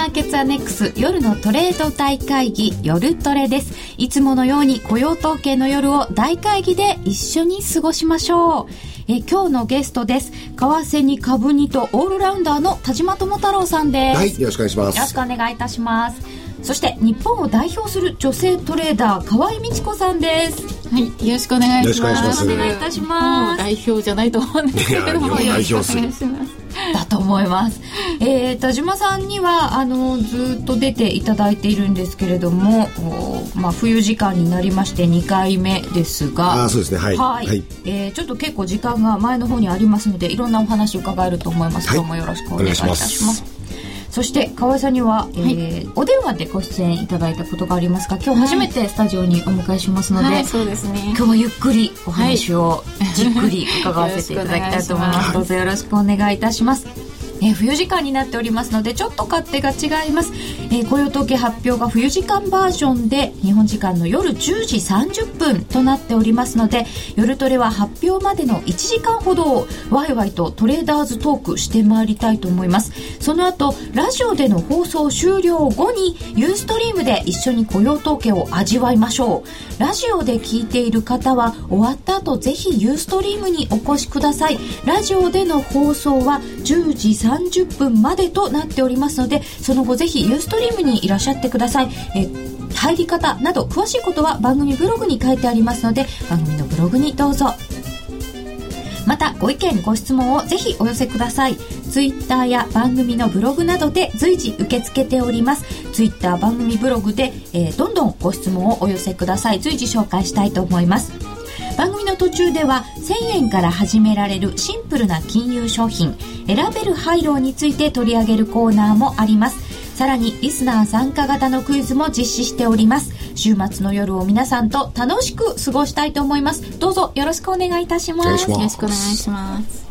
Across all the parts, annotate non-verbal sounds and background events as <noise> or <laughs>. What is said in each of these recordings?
マーケッツアネックス夜のトレード大会議夜トレです。いつものように雇用統計の夜を大会議で一緒に過ごしましょう。え今日のゲストです。為替に株にとオールラウンダーの田島智太郎さんです。はいよろしくお願いします。よろしくお願いいたします。そして日本を代表する女性トレーダー河合美智子さんです。はい、よろしくお願いします。よろしくお願いします。お願いいたします。代表じゃないと思うんですけれども、代表する。<laughs> だと思います。えー、田島さんにはあのずっと出ていただいているんですけれども、まあ冬時間になりまして2回目ですが、あそうですねはい。はえー、ちょっと結構時間が前の方にありますので、いろんなお話伺えると思います。はい、どうもよろしくお願いいたします。そして河合さんには、えー、はい、お電話でご出演いただいたことがありますが今日初めてスタジオにお迎えしますので、はい、そうですね、今日はゆっくりお話をじっくり伺わせていただきたいと思います。どうぞよろしくお願いいたしますえー、冬時間になっておりますのでちょっと勝手が違います、えー、雇用統計発表が冬時間バージョンで日本時間の夜10時30分となっておりますので夜トレは発表までの1時間ほどワイワイとトレーダーズトークしてまいりたいと思います。その後ラジオでの放送終了後にユーストリームで一緒に雇用統計を味わいましょう。ラジオで聞いている方は終わった後ぜひユーストリームにお越しください。ラジオでの放送は10時30分までとなっておりますのでその後ぜひユーストリームにいらっしゃってください。え入り方など詳しいことは番組ブログに書いてありますので番組のブログにどうぞ。またご意見ご質問をぜひお寄せください。ツイッターや番組のブログなどで随時受け付けております。ツイッター番組ブログで、えー、どんどんご質問をお寄せください。随時紹介したいと思います。番組の途中では1000円から始められるシンプルな金融商品選べるハイローについて取り上げるコーナーもあります。さらにリスナー参加型のクイズも実施しております。週末の夜を皆さんと楽しく過ごしたいと思います。どうぞよろしくお願いいたします。よろしくお願いします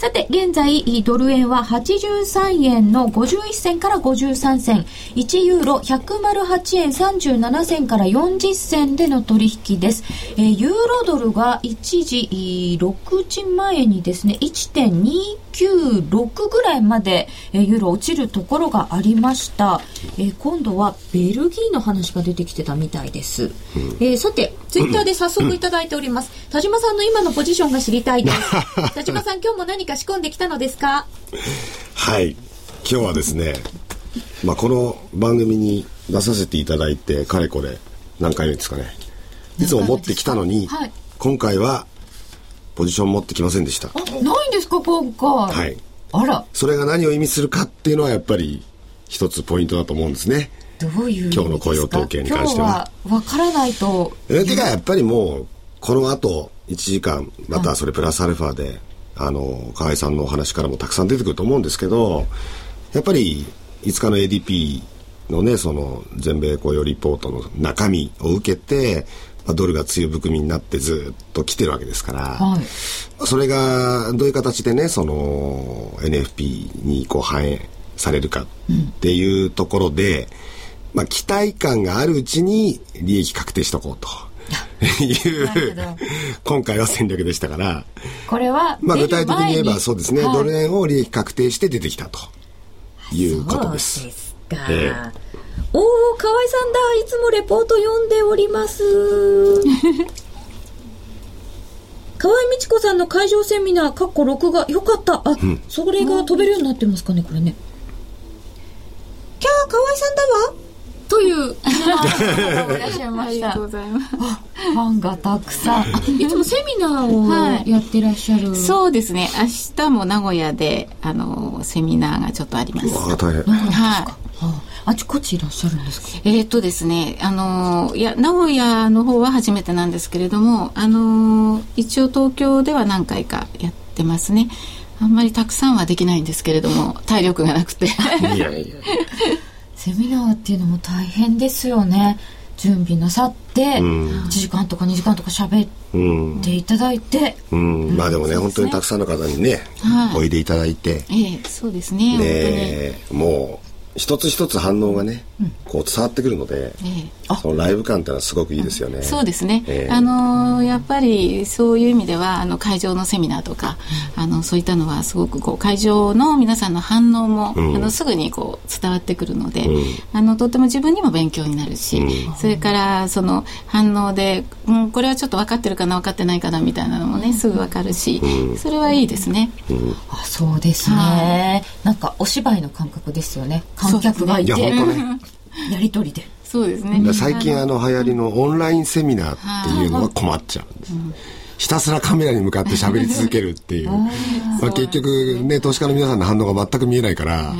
さて、現在、ドル円は83円の51銭から53銭、1ユーロ108円37銭から40銭での取引です。えー、ユーロドルが一時、6時前にですね、1.29 1.296ぐらいまで、えー、ユーロ落ちるところがありました。えー、今度はベルギーの話が出てきてたみたいです。うん、えー、さて、ツイッターで早速いただいております。田島さんの今のポジションが知りたいです。<laughs> 田島さん、今日も何か仕込んできたのですか？はい今日はですねまあこの番組に出させていただいてかれこれ何回目ですかねいつも持ってきたのに、はい、今回はポジション持ってきませんでした。あないんですか今回。はい。あら。それが何を意味するかっていうのはやっぱり一つポイントだと思うんですね。どういう今日の雇用統計に関しては。わからないと。えてかやっぱりもうこの後1時間またそれプラスアルファで、あの河合さんのお話からもたくさん出てくると思うんですけどやっぱり5日の ADP のねその全米雇用リポートの中身を受けて、まあ、ドルが強含みになってずっと来てるわけですから、はい、それがどういう形でねその NFP にこう反映されるかっていうところで、うん、まあ、期待感があるうちに利益確定しとこうと。<laughs> いう今回は戦略でしたからこれはまあ具体的に言えばそうですね、はい、ドル円を利益確定して出てきたということです。そうですか、えー、おお河合さんだいつもレポート読んでおります <laughs> 河合美智子さんの会場セミナーかっこ録画よかったあ、うん、それが飛べるようになってますかねこれねキャー河合さんだわといういらっしゃいました。ありがとうございます。ファンがたくさん。いつもセミナーをやってらっしゃる、はい、そうですね。明日も名古屋で、あの、セミナーがちょっとあります。あ、大変。はい。あちこちいらっしゃるんですか？えー、っとですね、あの、いや、名古屋の方は初めてなんですけれども、あの、一応東京では何回かやってますね。あんまりたくさんはできないんですけれども、体力がなくて。いやいや。<laughs> セミナーっていうのも大変ですよね。準備なさって、うん、1時間とか2時間とか喋っていただいて、うん。うん、まあでもね、ね、本当にたくさんの方にね、はい、おいでいただいて。ええそうですね。でも一つ一つ反応がね、こう伝わってくるので、ええ、そのライブ感ってのはすごくいいですよね。そうですね。えー、あのやっぱりそういう意味ではあの会場のセミナーとか、あのそういったのはすごくこう会場の皆さんの反応も、うん、あのすぐにこう伝わってくるので、うん、あのとっても自分にも勉強になるし、それからその反応で、うん、これはちょっと分かってるかな分かってないかなみたいなのもねすぐ分かるし、それはいいですね。あそうですね。なんかお芝居の感覚ですよね。観客がいて、ね、<laughs> やり取りで。そうですね。最近あの流行りのオンラインセミナーっていうのは困っちゃうんです。ひたすらカメラに向かって喋り続けるっていう。まあ結局ね、投資家の皆さんの反応が全く見えないから、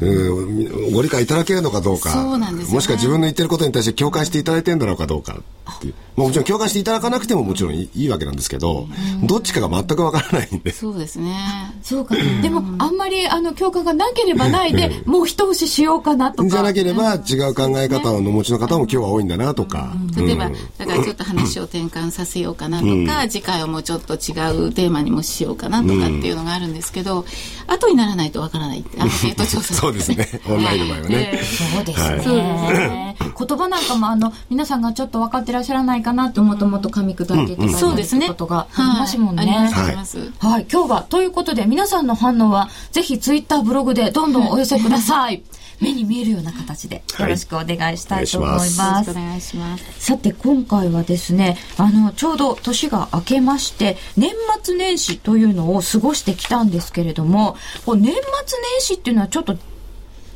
うん、ご理解いただけるのかどうか、うね、もしくは自分の言ってることに対して共感していただいてるんだろうかどうかっていう。もちろん共感していただかなくてももちろんいいわけなんですけど、どっちかが全くわからないんで。そうですね。そうか。でも、あんまりあの共感がなければないで、もう一押ししようかなとか。じゃなければ、違う考え方をお持ちの方も今日は多いんだなとか。例えば、だからちょっと話を転換させようかなとか、次回はもうちょっと違うテーマにもしようかなとかっていうのがあるんですけど、後にならないとわからないアンケート調査。そうですね。オンラインの場合はね。そうですね。言葉なんかもあの、皆さんがちょっと分かってらっしゃらないかなともともと噛み砕いていただいてることがありますもんね。はい。はい。今日は、ということで皆さんの反応は、ぜひツイッターブログでどんどんお寄せください。目に見えるような形でよろしくお願いしたいと思います。はい、お願いします。さて今回はですね、あのちょうど年が明けまして年末年始というのを過ごしてきたんですけれども、こう年末年始っていうのはちょっと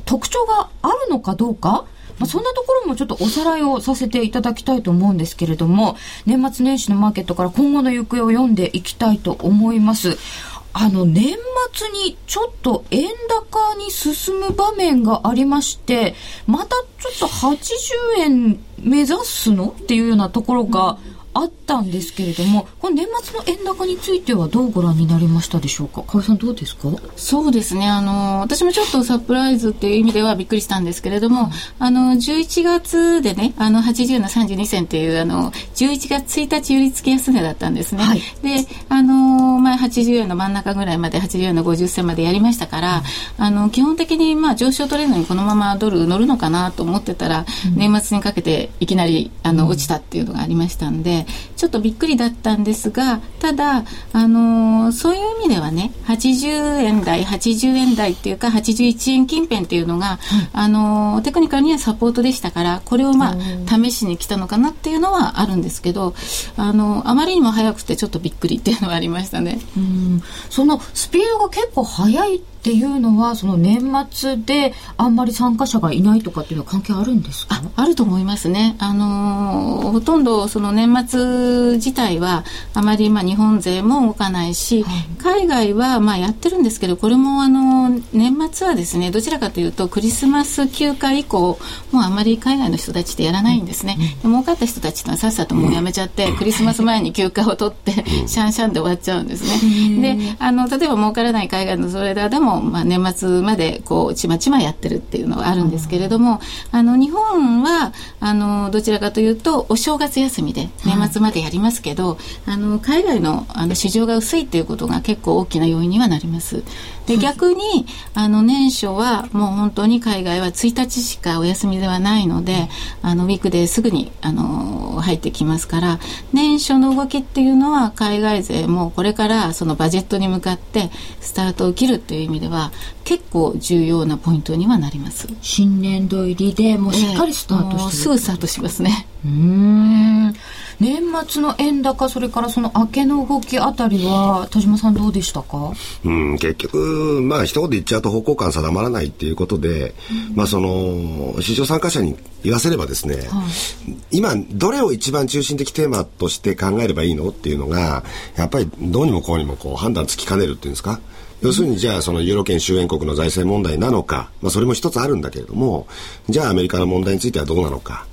特徴があるのかどうかまあ、そんなところもちょっとおさらいをさせていただきたいと思うんですけれども、年末年始のマーケットから今後の行方を読んでいきたいと思います。あの、年末にちょっと円高に進む場面がありまして、またちょっと80円目指すの？っていうようなところが、うんあったんですけれども、この年末の円高についてはどうご覧になりましたでしょうか？河合さんどうですか？そうですね。あの、私もちょっとサプライズっていう意味ではびっくりしたんですけれども、あの、11月でね、あの、80の32銭っていう、あの、11月1日売り付け安値だったんですね。はい、で、あの、まあ、80円の真ん中ぐらいまで、80円の50銭までやりましたから、うん、あの、基本的に、まあ、上昇トレンドにこのままドル乗るのかなと思ってたら、うん、年末にかけていきなり、あの、落ちたっていうのがありましたんで、ちょっとびっくりだったんですがただ、あのー、そういう意味ではね80円台80円台っていうか81円近辺っていうのが、うん、あのー、テクニカルにはサポートでしたからこれをまあ試しに来たのかなっていうのはあるんですけど、あのー、あまりにも早くてちょっとびっくりっていうのはありましたね。うん。そのスピードが結構速いっていうのはその年末であんまり参加者がいないとかっていうのは関係あるんですか？あると思いますね。あのー、ほとんどその年末自体はあまりまあ日本勢も動かないし、はい、海外はまあやってるんですけどこれもあの年末はですねどちらかというとクリスマス休暇以降もうあまり海外の人たちってやらないんですね。うん、儲かった人たちはさっさともうやめちゃって、うん、クリスマス前に休暇を取ってシャンシャンで終わっちゃうんですね。であの例えば儲からない海外のトレーダーでもまあ、年末までこうちまちまやってるっていうのはあるんですけれども、あの日本はあのどちらかというとお正月休みで年末までやりますけど、はい、あの海外のあの市場が薄いっていうことが結構大きな要因にはなります。で逆にあの年初はもう本当に海外は1日しかお休みではないのであのウィークですぐにあの入ってきますから年初の動きっていうのは海外勢もこれからそのバジェットに向かってスタートを切るっていう意味では結構重要なポイントにはなります。新年度入りでもうしっかりスタートして、えー、すぐスタートしますね。うん年末の円高それからその明けの動きあたりは田島さんどうでしたか？うん結局まあ一言言っちゃうと方向感定まらないっていうことで、うん、まあその市場参加者に言わせればですね、はい、今どれを一番中心的テーマとして考えればいいの？っていうのがやっぱりどうにもこうにもこう判断つきかねるっていうんですか？要するにじゃあそのユーロ圏周辺国の財政問題なのか、まあ、それも一つあるんだけれどもじゃあアメリカの問題についてはどうなのか、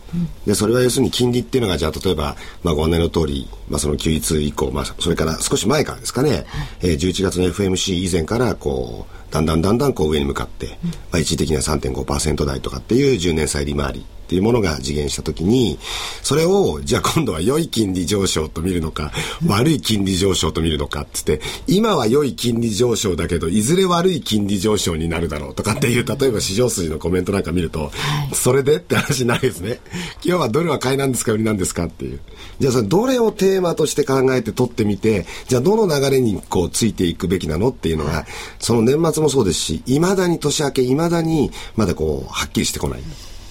でそれは要するに金利っていうのがじゃあ例えば、まあ、ご案内の通り、まあ、その休日以降、まあ、それから少し前からですかね、はい、えー、11月の FMC 以前からこうだんだんだんだんこう上に向かって、うん、まあ、一時的には3.5%台とかっていう10年債利回りっっていうものが次元したときに、それを、じゃあ今度は良い金利上昇と見るのか、悪い金利上昇と見るのかってって、今は良い金利上昇だけど、いずれ悪い金利上昇になるだろうとかっていう、例えば市場筋のコメントなんか見ると、それでって話になるですね。今日はどれは買いなんですか売りなんですかっていう。じゃあそれどれをテーマとして考えて取ってみて、じゃあどの流れにこうついていくべきなのっていうのが、その年末もそうですし、いまだに年明け、いまだにまだこう、はっきりしてこないっ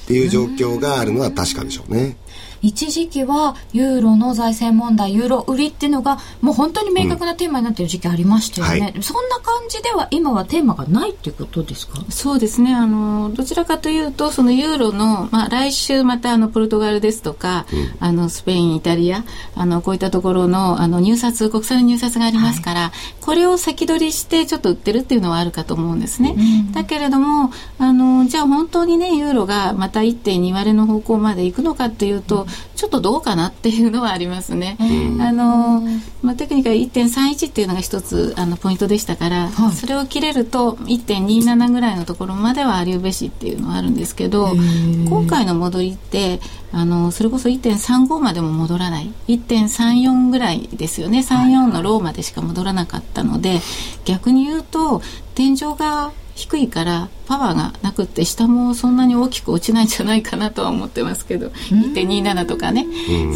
ていう状況があるのは確かでしょうね。一時期はユーロの財政問題ユーロ売りっていうのがもう本当に明確なテーマになっている時期ありましたよね、うんはい、そんな感じでは今はテーマがないっていうことですか？そうですね。あのどちらかというとそのユーロの、まあ、来週またあのポルトガルですとか、うん、あのスペインイタリアあのこういったところのあの入札国債の入札がありますから、はい、これを先取りしてちょっと売ってるっていうのはあるかと思うんですね、うん、だけれどもあのじゃあ本当にねユーロがまた1.2割の方向まで行くのかっていうと、ちょっとどうかなっていうのはありますね。あのまあ、テクニカル1.31っていうのが一つあのポイントでしたから、はい、それを切れると1.27ぐらいのところまではありうべしっていうのはあるんですけど今回の戻りってあのそれこそ1.35までも戻らない。1.34ぐらいですよね。34のローまでしか戻らなかったので逆に言うと天井が低いからパワーがなくって下もそんなに大きく落ちないんじゃないかなとは思ってますけど1.27とかね、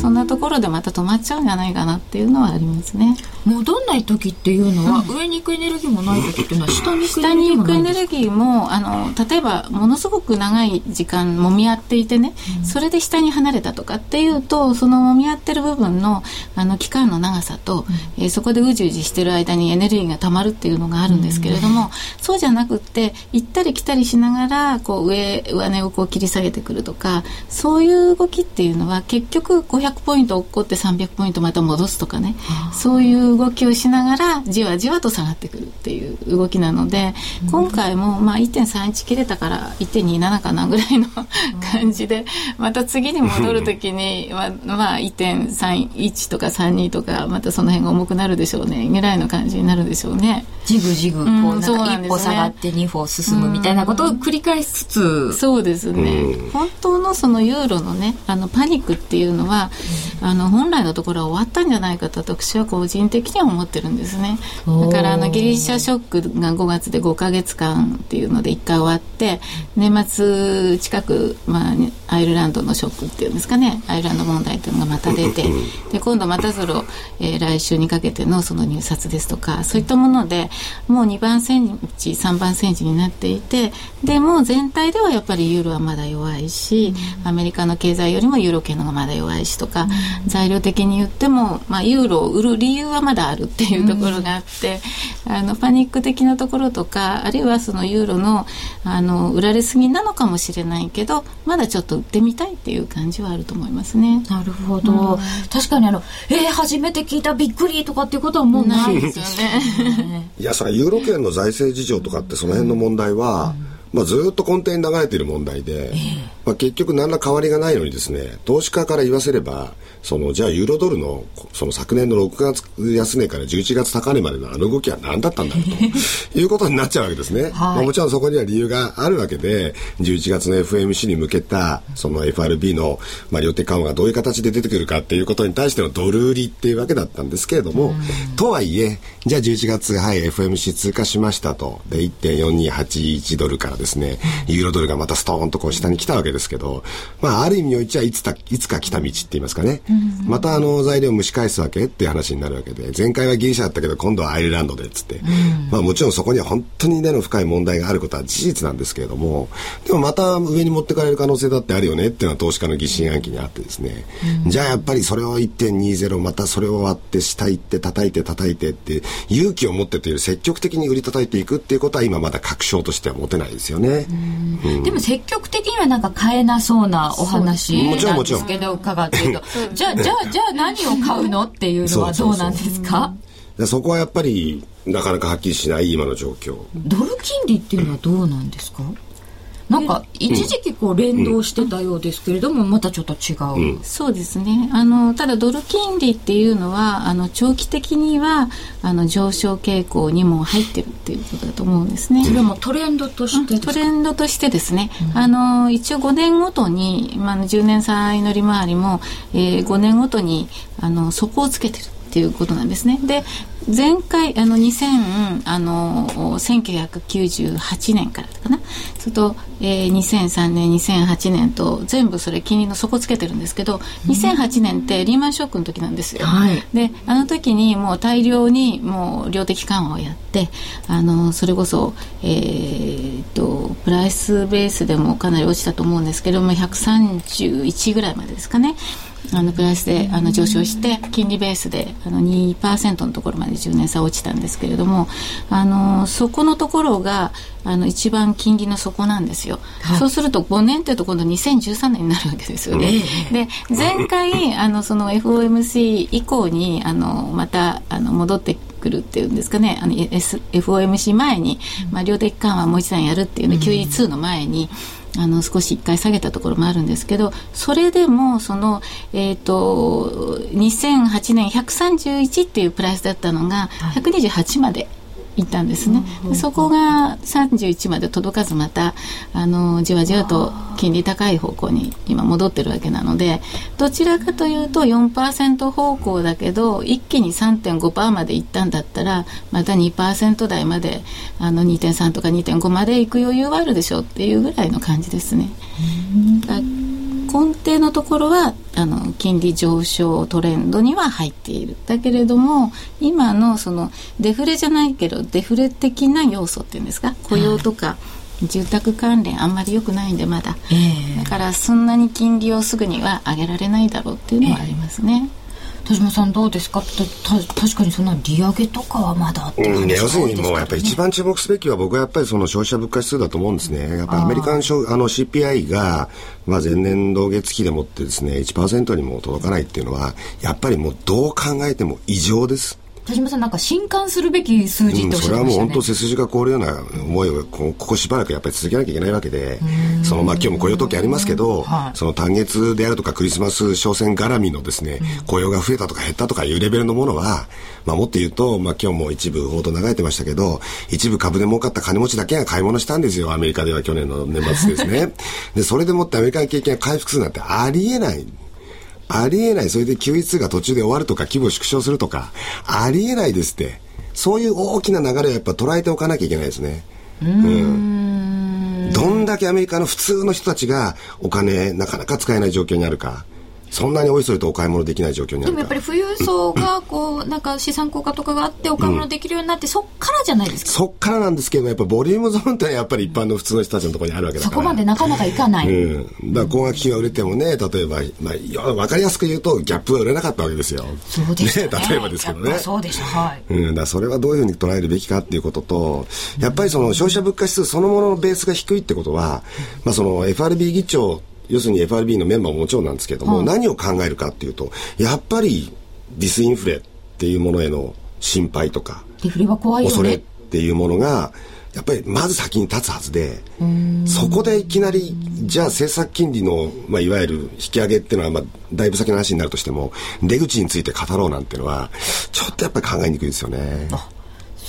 そんなところでまた止まっちゃうんじゃないかなっていうのはありますね。戻んない時っていうのは、上に行くエネルギーもない時っていうのは下に行くエネルギーもあの例えばものすごく長い時間もみ合っていてね、それで下に離れたとかっていうとそのもみ合ってる部分のあの期間の長さと、えー、そこでうじうじしてる間にエネルギーがたまるっていうのがあるんですけれども、そうじゃなくって行ったり来たりしながらこう上上値をこう切り下げてくるとかそういう動きっていうのは結局500ポイント落っこって300ポイントまた戻すとかね。そういう動きをしながらじわじわと下がってくるっていう動きなので、うん、今回もまあ1.31切れたから1.27かなぐらいの感じでまた次に戻る時にまあ、まあ、1.31とか32とかまたその辺が重くなるでしょうねぐらいの感じになるでしょうね。ジグジグこうなんか一歩下がって2歩進むみたいなことを繰り返しつつ。そうですね、本当のそのユーロのねあのパニックっていうのは、あの本来のところは終わったんじゃないかと私は個人的には思ってるんですね。だからあのギリシャショックが5月で5か月間っていうので1回終わって年末近く、まあ、アイルランドのショックっていうんですかね。アイルランド問題っていうのがまた出てで今度またその、えー、来週にかけてのその入札ですとかそういったものでもう2番戦地3番戦地になっていてでも全体ではやっぱりユーロはまだ弱いし、アメリカの経済よりもユーロ圏のがまだ弱いしとか、材料的に言っても、まあ、ユーロを売る理由はまだあるっていうところがあって、あのパニック的なところとかあるいはそのユーロのあの売られすぎなのかもしれないけどまだちょっと売ってみたいっていう感じはあると思いますね。なるほど、うん、確かにあのえー、初めて聞いたびっくりとかっていうことはもうないですよね。<laughs> いやそれはユーロ圏の財政事情とかってそのの辺の問題は、うんまあ、ずっと根底に流れている問題で、えー、まあ、結局何ら変わりがないのにですね投資家から言わせればそのじゃあユーロドルのその昨年の6月安値から11月高値までのあの動きは何だったんだろうということになっちゃうわけですね、はい、まあ、もちろんそこには理由があるわけで11月の FMC に向けたその FRB の、まあ、緩和がどういう形で出てくるかっていうことに対してのドル売りっていうわけだったんですけれども、とはいえじゃあ11月はい FMC 通過しましたと。で1.4281ドルからですね、ユーロドルがまたストーンとこう下に来たわけですけど、まあ、ある意味においてはいつたいつか来た道って言いますかね、うん、またあの材料を蒸し返すわけっていう話になるわけで、前回はギリシャだったけど、今度はアイルランドでっつって、うん、まあ、もちろんそこには本当に根の深い問題があることは事実なんですけれども、でもまた上に持ってかれる可能性だってあるよねっていうのは投資家の疑心暗鬼にあってですね、うん、じゃあやっぱりそれを1.20、またそれを割って下行って叩いて叩いてって勇気を持ってという積極的に売り叩いていくっていうことは今まだ確証としては持てないですよね。でも積極的にはなんか買えなそうなお話なんですけど伺ってると。<laughs> じゃあじゃあじゃあ何を買うのっていうのはどうなんですか？そこはやっぱりなかなかはっきりしない今の状況。ドル金利っていうのはどうなんですか、なんか一時期こう連動してたようですけれども、またちょっと違う、うん、そうですね。あのただドル金利っていうのはあの長期的にはあの上昇傾向にも入ってるっていうことだと思うんですね。それもトレンドとしてトレンドとしてですね、うん、あの一応5年ごとに、まあ、10年債の利回りも、えー、5年ごとにあの底をつけてるっていうことなんですね。で前回あの2000あの1998年からかな。それと、えー、2003年2008年と全部それ金利の底つけてるんですけど、うん、2008年ってリーマンショックの時なんですよ、はい、であの時にもう大量にもう量的緩和をやってあのそれこそ、えーと、とプライスベースでもかなり落ちたと思うんですけども131ぐらいまでですかねあのプライスであの上昇して金利ベースであの2%のところまで10年差落ちたんですけれどもあのそこのところがあの一番金利の底なんですよ、はい、そうすると5年っていうと今度2013年になるわけですよね。で前回あのその FOMC 以降にあのまたあの戻ってくるっていうんですかね。あの、S、FOMC 前に、まあ、量的緩和もう一段やるっていうの、QE2 の前に。あの少し1回下げたところもあるんですけどそれでもその、えーと、2008年131っていうプライスだったのが128まで。いったんですね、でそこが31まで届かずまたあのじわじわと金利高い方向に今戻ってるわけなのでどちらかというと4%方向だけど一気に3.5%までいったんだったらまた2%台まであの2.3とか2.5までいく余裕はあるでしょうっていうぐらいの感じですね。根底のところはあの金利上昇トレンドには入っている。だけれども今のそのデフレじゃないけどデフレ的な要素っていうんですか？雇用とか、住宅関連あんまり良くないんでまだ、えー、だからそんなに金利をすぐには上げられないだろうっていうのはありますね。えー田島さんどうですか？た確かにそんな利上げとかはまだってうん、要するにもうやっぱり一番注目すべきは僕はやっぱりその消費者物価指数だと思うんですね。やっぱりアメリカのあの CPI が、まあ、前年同月期でもってですね1%にも届かないっていうのはやっぱりもうどう考えても異常です。田島さんなんか震撼するべき数字ってうん、それはもう本当背筋が凍るような思いをここしばらくやっぱり続けなきゃいけないわけでそのまあ今日も雇用統計ありますけど、はい、その単月であるとかクリスマス商戦絡みのですね、うん、雇用が増えたとか減ったとかいうレベルのものは、まあ、もっと言うと、まあ、今日も一部報道流れてましたけど一部株で儲かった金持ちだけが買い物したんですよアメリカでは去年の年末ですね。<laughs> でそれでもってアメリカの経験が回復するなんてありえないありえない。それで QE2 が途中で終わるとか、規模縮小するとか、ありえないですって。そういう大きな流れをやっぱ捉えておかなきゃいけないですね。うん。どんだけアメリカの普通の人たちがお金なかなか使えない状況にあるか。そんなにおいそれとお買い物できない状況にあるでもやっぱり富裕層がこうなんか資産効果とかがあってお買い物できるようになって、うん、そっからじゃないですか？そっからなんですけどやっぱボリュームゾーンってやっぱり一般の普通の人たちのところにあるわけだから。そこまでなかなかいかない、うん、だから高額品が売れてもね例えば、まあ、分かりやすく言うとギャップは売れなかったわけですよ。そうですね、ね、例えばですけどね。そうでしたはい、うん、だそれはどういうふうに捉えるべきかっていうこととやっぱりその消費者物価指数そのもののベースが低いってことは、まあ、その FRB 議長要するに FRB のメンバーももちろんなんですけども、うん、何を考えるかっていうとやっぱりディスインフレっていうものへの心配とか恐れっていうものがやっぱりまず先に立つはずでそこでいきなりじゃあ政策金利の、まあ、いわゆる引き上げっていうのは、まあ、だいぶ先の話になるとしても出口について語ろうなんていうのはちょっとやっぱり考えにくいですよね。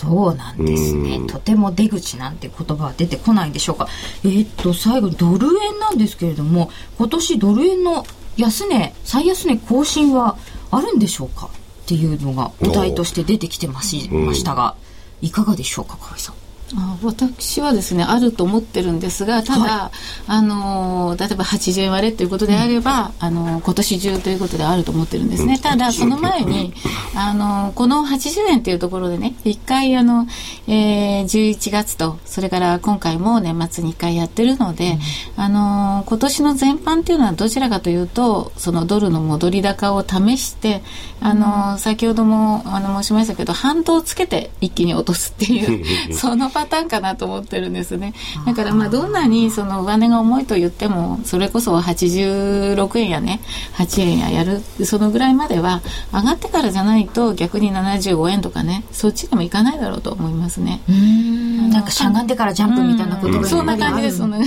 そうなんですね。とても出口なんて言葉は出てこないんでしょうか。えー、っと、最後にドル円なんですけれども、今年ドル円の安値、最安値更新はあるんでしょうか？っていうのがお題として出てきてましましたが、いかがでしょうか、河合さん。あ私はですねあると思ってるんですがただ、はい、あの例えば80円割れということであれば、うん、あの今年中ということであると思ってるんですね、うん、ただその前にあのこの80円というところでね一回あの、えー、11月とそれから今回も年末に1回やってるので、うん、あの今年の全般っていうのはどちらかというとそのドルの戻り高を試してあの先ほどもあの申しましたけど反動をつけて一気に落とすっていう <laughs> <laughs> <laughs> そのパパターンかなと思ってるんですね。だからまあどんなにその上値が重いと言ってもそれこそ86円やね。8円ややる。そのぐらいまでは上がってからじゃないと逆に75円とかね。そっちでもいかないだろうと思いますね。うん。なんかしゃがんでからジャンプみたいなことがそんな感じです。その、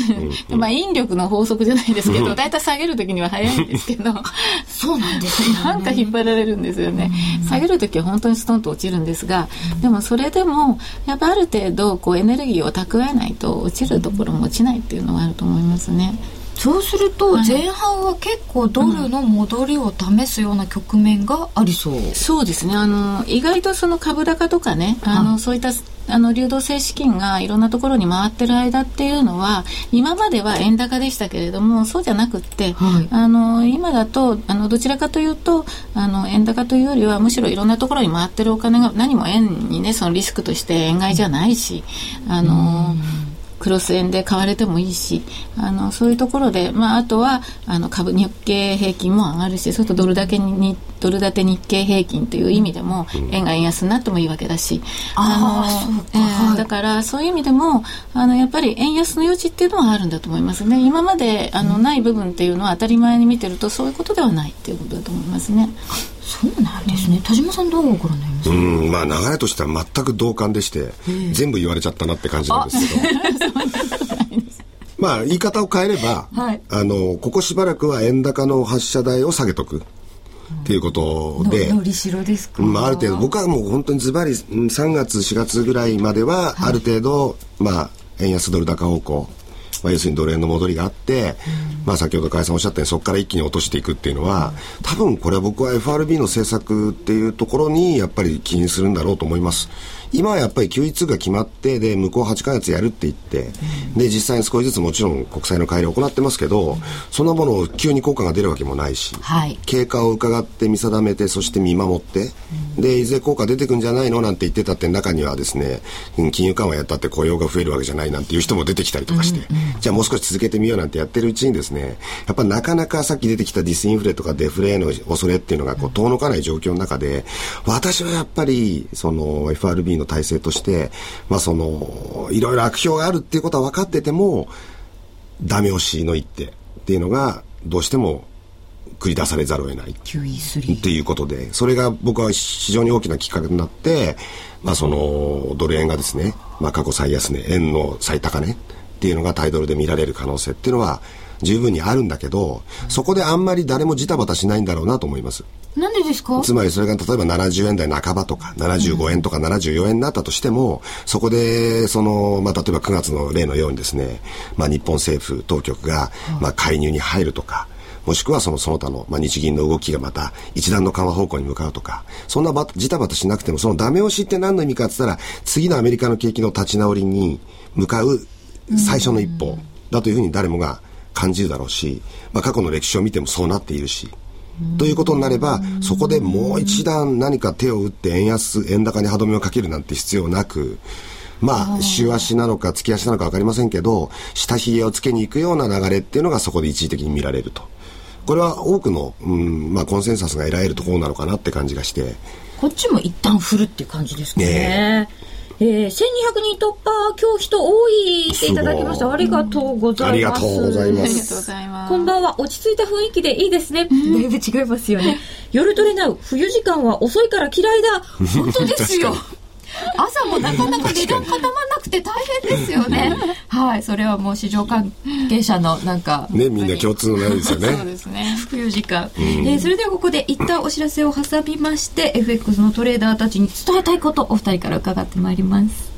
まあ引力の法則じゃないですけど大体下げる時には早いんですけど。そうなんですね。なんか引っ張られるんですよね。下げる時は本当にストンと落ちるんですがでもそれでもやっぱある程度こうエネルギーを蓄えないと落ちるところも落ちないっていうのはあると思いますね。そうすると前半は結構ドルの戻りを試すような局面がありそう、うん、そうですね。あの意外とその株高とかねあの、そういったあの流動性資金がいろんなところに回ってる間っていうのは今までは円高でしたけれどもそうじゃなくって、はい、あの今だとあのどちらかというとあの円高というよりはむしろいろんなところに回ってるお金が何も円にねそのリスクとして円買いじゃないしあの、クロス円で買われてもいいしあのそういうところで、まあ、あとはあの株日経平均も上がるしそうするとドルだけにドル建て日経平均という意味でも、円が円安になってもいいわけだしあのえーはい、だからそういう意味でもあのやっぱり円安の余地っていうのはあるんだと思いますね。今まであのない部分っていうのは当たり前に見てるとそういうことではないっていうことだと思いますね。そうなんですね、田島さんどうご覧になりますか？うんまあ流れとしては全く同感でして、全部言われちゃったなって感じなんですけど。<laughs> まあ言い方を変えれば、はい、あのここしばらくは円高の発射台を下げとくっていうことで、のりしろですか、まあ、ある程度。僕はもう本当にズバリ3月4月ぐらいまではある程度、はい、まあ円安ドル高方向まあ、要するにドル円の戻りがあって、まあ、先ほど加谷さんおっしゃったようにそこから一気に落としていくっていうのは多分これは僕は FRB の政策っていうところにやっぱり気にするんだろうと思います。今はやっぱり QE2 が決まってで向こう8か月やるって言って、で実際に少しずつもちろん国債の改良を行ってますけど、そんなものを急に効果が出るわけもないし、はい、経過を伺って見定めてそして見守って、でいずれ効果出てくんじゃないの？なんて言ってたって中にはですね金融緩和やったって雇用が増えるわけじゃないなんていう人も出てきたりとかして、じゃあもう少し続けてみようなんてやってるうちにですねやっぱなかなかさっき出てきたディスインフレとかデフレへの恐れっていうのがこう遠のかない状況の中で私はやっぱりその FRB の体制として、まあその、いろいろ悪評があるっていうことは分かってても、ダメ押しの一手っていうのが、どうしても繰り出されざるを得ないっていうことで、それが僕は非常に大きなきっかけになって、まあその、ドル円がですね、まあ過去最安値、円の最高値っていうのがタイドルで見られる可能性っていうのは、十分にあるんだけど、そこであんまり誰もジタバタしないんだろうなと思います。なんでですか？つまりそれが例えば70円台半ばとか、75円とか74円になったとしても、そこで、その、まあ、例えば9月の例のようにですね、まあ、日本政府当局が、まあ、介入に入るとか、もしくはそのその他の、まあ、日銀の動きがまた一段の緩和方向に向かうとか、そんなばジタバタしなくても、そのダメ押しって何の意味かって言ったら、次のアメリカの景気の立ち直りに向かう最初の一歩だというふうに誰もが感じるだろうし、まあ、過去の歴史を見てもそうなっているし、ということになれば、そこでもう一段何か手を打って円安、円高に歯止めをかけるなんて必要なく、まあ、週足なのか月足なのか分かりませんけど、下髭をつけに行くような流れっていうのがそこで一時的に見られると。これは多くの、うん、まあ、コンセンサスが得られるところなのかなって感じがして。こっちも一旦振るっていう感じですかね。ねえー、1200人突破、今日人多いっていただきました。ありがとうございます。ありがとうございます。こんばんは。落ち着いた雰囲気でいいですね。だいぶ違いますよね。夜トレナウ、冬時間は遅いから嫌いだ。本当ですよ。朝もなかなか値段固まらなくて大変ですよね。はい、それはもう市場関係者のなんか。ね、みんな共通の悩みですよね。そうですね。冬時間。えー、それではここで一旦お知らせを挟みまして、FX のトレーダーたちに伝えたいこと、お二人から伺ってまいります。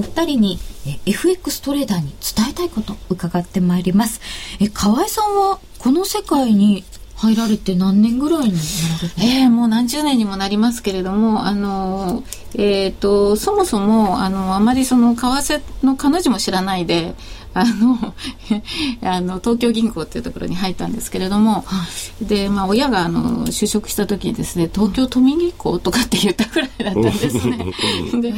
お二人にえ FX トレーダーに伝えたいこと伺ってまいります。え河合さんはこの世界に入られて何年ぐらいになられてえー、もう何十年にもなりますけれども、あの、えっ、ー、と、そもそも、あの、あまりその、為替の彼女も知らないで、あの、<laughs> あの、東京銀行っていうところに入ったんですけれども、はい、で、まあ、親が、あの、就職した時にですね、東京都民銀行とかって言ったぐらいだったんですね。<laughs> で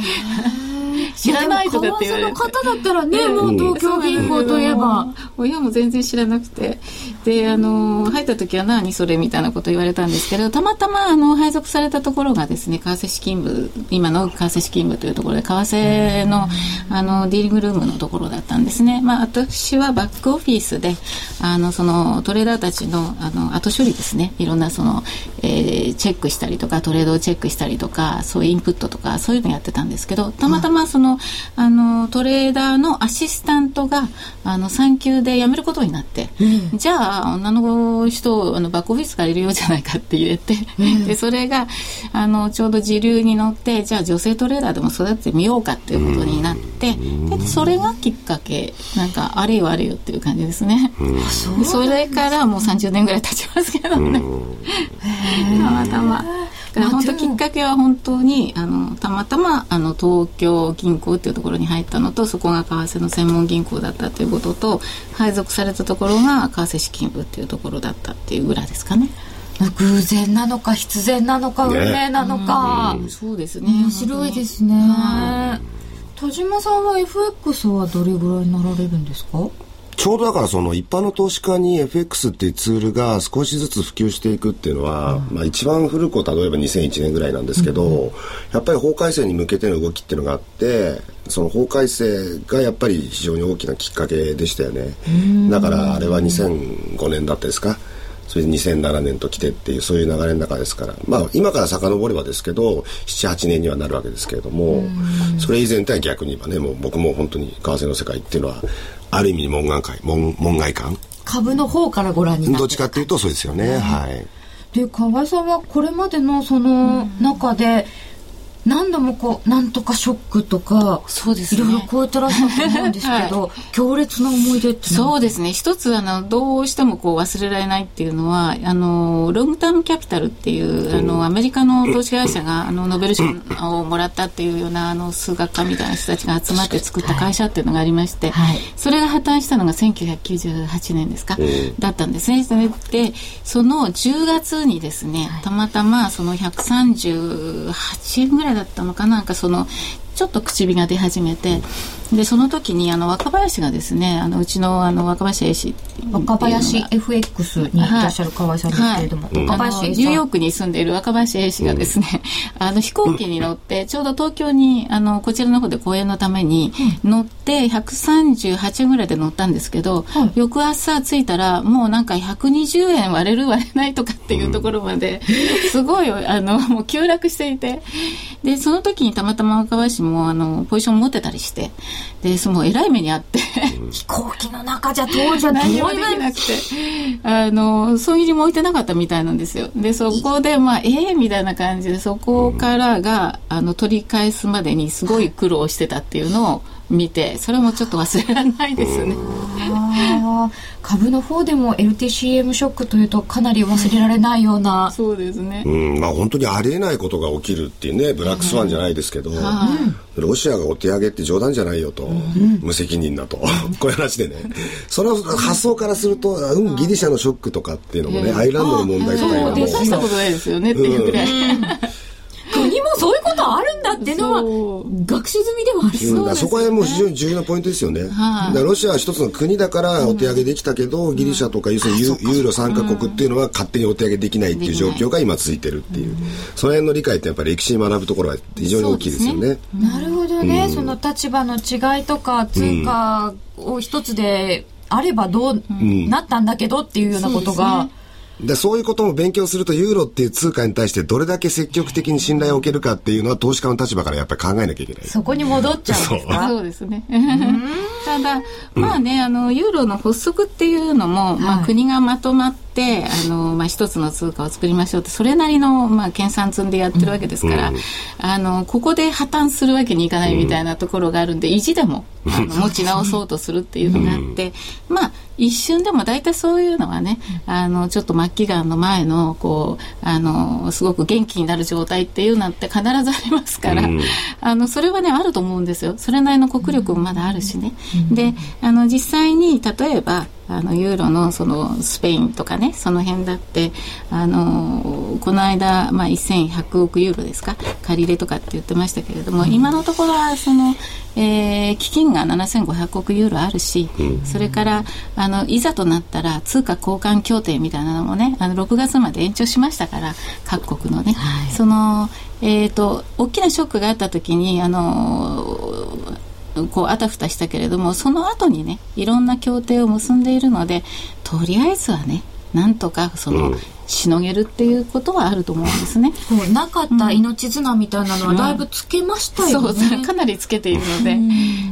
知らないとかって言われて。の方だったらね、もう東京銀行といえば。親も全然知らなくて。で、あの、入った時は何それみたいなこと言われたんですけど、たまたま、あの、配属されたところがですね、為替資金部、今の為替資金部というところで、為替の、あの、ディーリングルームのところだったんですね。まあ、私はバックオフィスで、あの、その、トレーダーたちの、あの、後処理ですね。いろんな、その、えー、チェックしたりとか、トレードをチェックしたりとか、そういうインプットとか、そういうのやってたんですけど、たまたまその、あのトレーダーのアシスタントがあの産休で辞めることになって、うん、じゃあ女の人をあのバックオフィスから入れようじゃないかって入れて、うん、でそれがあのちょうど時流に乗ってじゃあ女性トレーダーでも育ててみようかっていうことになって、でそれがきっかけなんかあれよあれよっていう感じですね、それからもう30年ぐらい経ちますけどね、<laughs> たまたま。から本当きっかけは本当にあのたまたまあの東京銀行っていうところに入ったのとそこが為替の専門銀行だったということと配属されたところが為替資金部っていうところだったっていうぐらいですかね。偶然なのか必然なのか運命なのか、ね、そうですね。面白いですね、田島さんは FX はどれぐらいになられるんですか？ちょうどだからその一般の投資家に FX っていうツールが少しずつ普及していくっていうのは、うん、まあ一番古くを例えば2001年ぐらいなんですけど、うん、やっぱり法改正に向けての動きっていうのがあってその法改正がやっぱり非常に大きなきっかけでしたよね。だからあれは2005年だったですか？それで2007年と来てっていうそういう流れの中ですから。まあ今から遡ればですけど78年にはなるわけですけれどもそれ以前とは逆に言えばねもう僕も本当に為替の世界っていうのはある意味門外会門門外観株の方からご覧にどっちかっていうとそうですよね、はい。で河合さんはこれまでのその中で、何度もこうなんとかショックとかそうです、ね、いろいろ超えてらっしゃると思うんですけど、はい、強烈な思い出ってそうですね。一つあのどうしてもこう忘れられないっていうのはあのロングタームキャピタルっていうあのアメリカの投資会社があのノーベル賞をもらったっていうようなあの数学家みたいな人たちが集まって作った会社っていうのがありまして、はい、それが破綻したのが1998年ですか、だったんですね。でその10月にですねたまたまその138円ぐらいだったのかなんかそのちょっと口火が出始めてでその時にあの若林がですねあのうちのあの若林 A 氏若林 FX にいらっしゃる河合さんですけれども、はい。若林ニューヨークに住んでいる若林 A 氏がですね、あの飛行機に乗ってちょうど東京にあのこちらの方で講演のために乗って138円ぐらいで乗ったんですけど、はい、翌朝着いたらもうなんか120円割れる割れないとかっていうところまですごいあのもう急落していて。でその時にたまたま若林もあのポジション持ってたりしてでその偉い目にあって飛行機の中じゃ当時は何もできなくて。あの損切りも置いてなかったみたいなんですよ。でそこでまあええー、みたいな感じでそこからがあの取り返すまでにすごい苦労してたっていうのを見てそれもちょっと忘れられないですね。株の方でも LTCM ショックというとかなり忘れられないような、そうですね、うん。まあ、本当にありえないことが起きるっていうねブラックスワンじゃないですけど、うん、ロシアがお手上げって冗談じゃないよと、うん、無責任だと。<laughs> こういう話でね。その発想からすると、うん、ギリシャのショックとかっていうのもね、アイランドの問題とか今も大したことないですよねっていうぐらい。<laughs> 国もそういうことあるんだっていうのは学習済みではあるそう、ね、そこはもう非常に重要なポイントですよね。はあ、ロシアは一つの国だからお手上げできたけど、うん、ギリシャとか要するにユーロ参加国っていうのは勝手にお手上げできないっていう状況が今続いてるっていう、うん、その辺の理解ってやっぱり歴史に学ぶところは非常に大きいですよね。ね。なるほどね、うん、その立場の違いとか通貨を一つであればどうなったんだけどっていうようなことが、でそういうことも勉強するとユーロっていう通貨に対してどれだけ積極的に信頼を受けるかっていうのは投資家の立場からやっぱり考えなきゃいけない。そこに戻っちゃうんですか？そう。ですねただまあねあのユーロの発足っていうのも、まあ、国がまとまってあの、まあ、一つの通貨を作りましょうってそれなりの、まあ、研鑽積んでやってるわけですから、うん、あのここで破綻するわけにいかないみたいなところがあるんで、意地でもあの持ち直そうとするっていうのがあって、まあ一瞬でも大体そういうのはねあのちょっと末期がんの前のこうあのすごく元気になる状態っていうのって必ずありますから、うん、あのそれはねあると思うんですよ。それなりの国力もまだあるしね、うん、であの実際に例えばあのユーロのそのスペインとかねその辺だってあのこの間、まあ、1100億ユーロですか借り入れとかって言ってましたけれども、うん、今のところはその、えー、基金が7500億ユーロあるし、うん、それからあのいざとなったら通貨交換協定みたいなのもねあの6月まで延長しましたから各国のね、はい、そのえーと、大きなショックがあった時にあのこうあたふたしたけれどもその後にねいろんな協定を結んでいるのでとりあえずはねなんとかその、うん、しのげるっていうことはあると思うんですね。なかった命綱みたいなのはだいぶつけましたよね。うん、そうかなりつけているので、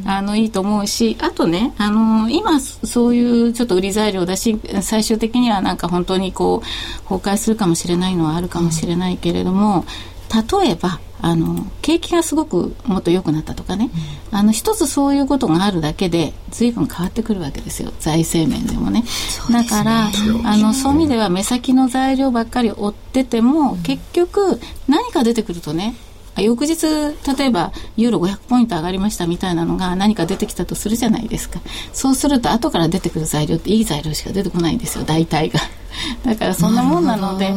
あのいいと思うし、あとね、あの今そういうちょっと売り材料だし、最終的にはなんか本当にこう崩壊するかもしれないのはあるかもしれないけれども、例えばあの景気がすごくもっと良くなったとかね、うん、あの一つそういうことがあるだけで随分変わってくるわけですよ。財政面でもね、ね、だからあのそういう意味では目先の材料ばっかり追ってても、うん、結局何か出てくるとね翌日例えばユーロ500ポイント上がりましたみたいなのが何か出てきたとするじゃないですか。そうすると後から出てくる材料っていい材料しか出てこないんですよ。大体が <laughs> だからそんなもんなので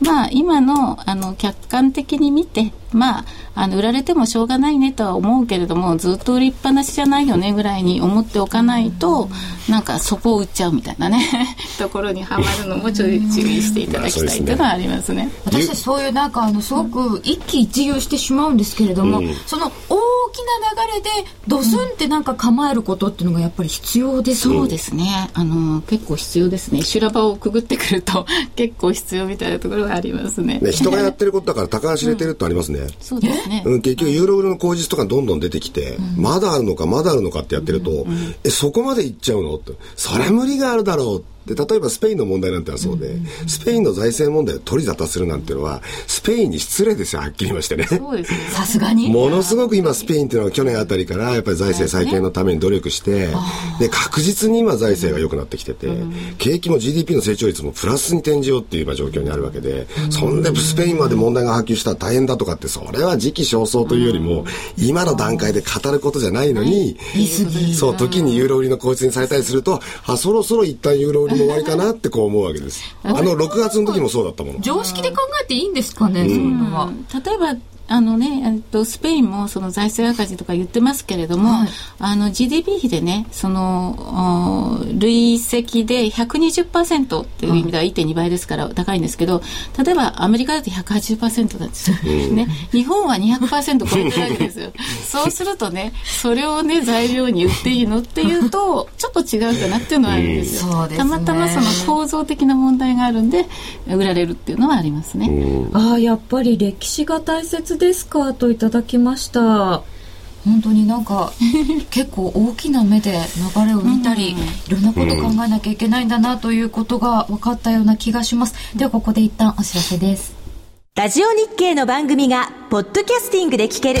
まあ今のあの客観的に見てまああの売られてもしょうがないねとは思うけれどもずっと売りっぱなしじゃないよねぐらいに思っておかないとなんかそこを売っちゃうみたいなね <laughs> ところにはまるのもちょい注意していただきたいというのはありますね。私たちそういうなんかあのすごく一喜一憂してしまうんですけれども、うん、その大きな流れでドスンってなんか構えることっていうのがやっぱり必要です、ね、そうですね。あの結構必要ですね。修羅場をくぐってくると <laughs> 結構必要みたいなところがありますね。ね人がやってることだから高橋れてるとありますね、うん、そうですね、うん、結局ユーロ売りの口実とかどんどん出てきて、うん、まだあるのかまだあるのかってやってると、うん、えそこまでいっちゃうのってそれ無理があるだろうってで例えばスペインの問題なんてはそうで、スペインの財政問題を取り沙汰するなんていうのはスペインに失礼ですよはっきり言いましてね。そうですね。さすがに。ものすごく今スペインっていうのは去年あたりからやっぱり財政再建のために努力して、で確実に今財政が良くなってきてて、景気も GDP の成長率もプラスに転じようっていう状況にあるわけで、そんでスペインまで問題が波及したら大変だとかってそれは時期尚早というよりも、今の段階で語ることじゃないのに、そう時にユーロ売りの口実にされたりするとあそろそろ一旦ユーロ売りも終わりかなってこう思うわけです。あの6月の時もそうだったもの。常識で考えていいんですかね、うん、そういうのは。例えばあのね、えっと、スペインもその財政赤字とか言ってますけれども、はい、あの GDP 比でねその累積で120%っていう意味では1.2倍ですから高いんですけど例えばアメリカだと180%なんですよ、ね、日本は200%超えてるわけですよ。<laughs> そうするとねそれをね材料に売っていいのっていうとちょっと違うかなっていうのはあるんですよ、ね、たまたまその構造的な問題があるんで売られるっていうのはありますね。ああやっぱり歴史が大切ですかといただきました本当になんか <laughs> 結構大きな目で流れを見たり、いろんなこと考えなきゃいけないんだなということが分かったような気がします。ではここで一旦お知らせです。ラジオ日経の番組がポッドキャスティングで聞ける。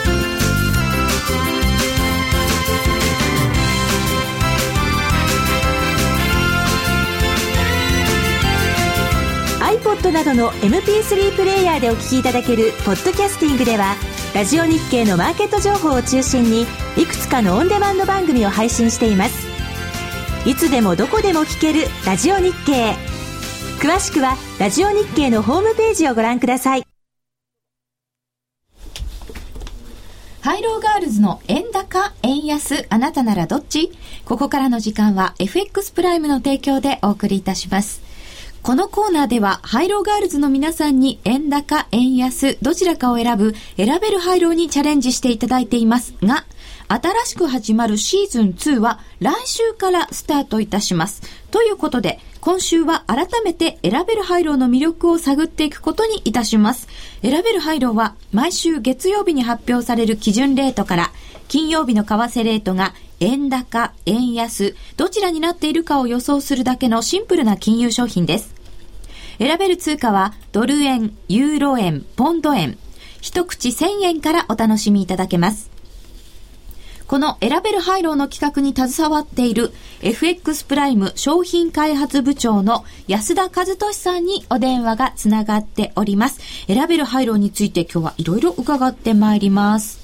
iPod などの MP3 プレイヤーでお聞きいただけるポッドキャスティングではラジオ日経のマーケット情報を中心にいくつかのオンデマンド番組を配信しています。いつでもどこでも聞けるラジオ日経。詳しくはラジオ日経のホームページをご覧ください。ハイローガールズの円高、円安、あなたならどっち？ここからの時間は FX プライムの提供でお送りいたします。このコーナーでは、ハイローガールズの皆さんに円高、円安、どちらかを選ぶ、選べるハイローにチャレンジしていただいていますが、新しく始まるシーズン2は来週からスタートいたします。ということで、今週は改めて選べるハイローの魅力を探っていくことにいたします。選べるハイローは毎週月曜日に発表される基準レートから、金曜日の為替レートが円高、円安、どちらになっているかを予想するだけのシンプルな金融商品です。選べる通貨はドル円、ユーロ円、ポンド円、一口1000円からお楽しみいただけます。この選べるハイローの企画に携わっている FX プライム商品開発部長の安田和俊さんにお電話がつながっております。選べるハイローについて今日はいろいろ伺ってまいります。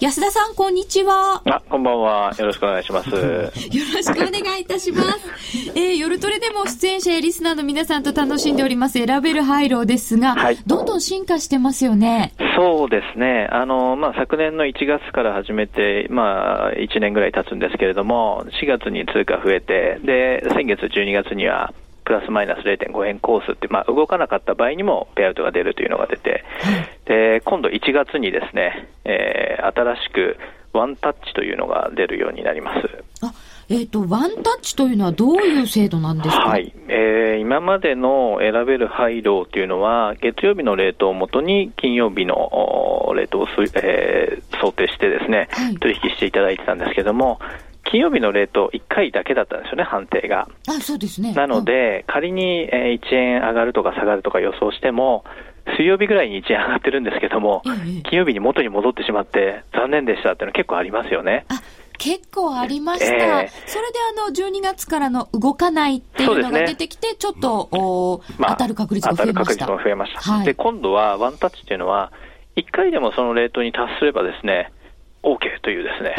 安田さん、こんにちは。あ、こんばんは。よろしくお願いします。<laughs> よろしくお願いいたします。えー、夜トレでも出演者やリスナーの皆さんと楽しんでおります選べるハイローですが、はい、どんどん進化してますよね。そうですね。あの、まあ、昨年の1月から始めて、まあ、1年ぐらい経つんですけれども、4月に通貨増えて、で、先月12月には、プラスマイナス0.5円コースって、まあ、動かなかった場合にもペアアウトが出るというのが出て、で今度1月にですね、えー、新しくワンタッチというのが出るようになります。あえーと、ワンタッチというのはどういう制度なんですか、はい。えー、今までの選べる配慮というのは、月曜日のレートをもとに金曜日のレートを、えー、想定してですね、はい、取引していただいてたんですけども、金曜日のレート1回だけだったんですよね、判定が。あそうですね。なので、うん、仮に1円上がるとか下がるとか予想しても、水曜日ぐらいに1円上がってるんですけども、ええ、金曜日に元に戻ってしまって、残念でしたっていうのは結構ありますよね。あ結構ありました。えー、それであの、12月からの動かないっていうのが出てきて、ね、ちょっと、おまあ、当たる確率が増えました。当たる確率も増えました。はい、で、今度はワンタッチっていうのは、1回でもそのレートに達すればですね、OK というですね、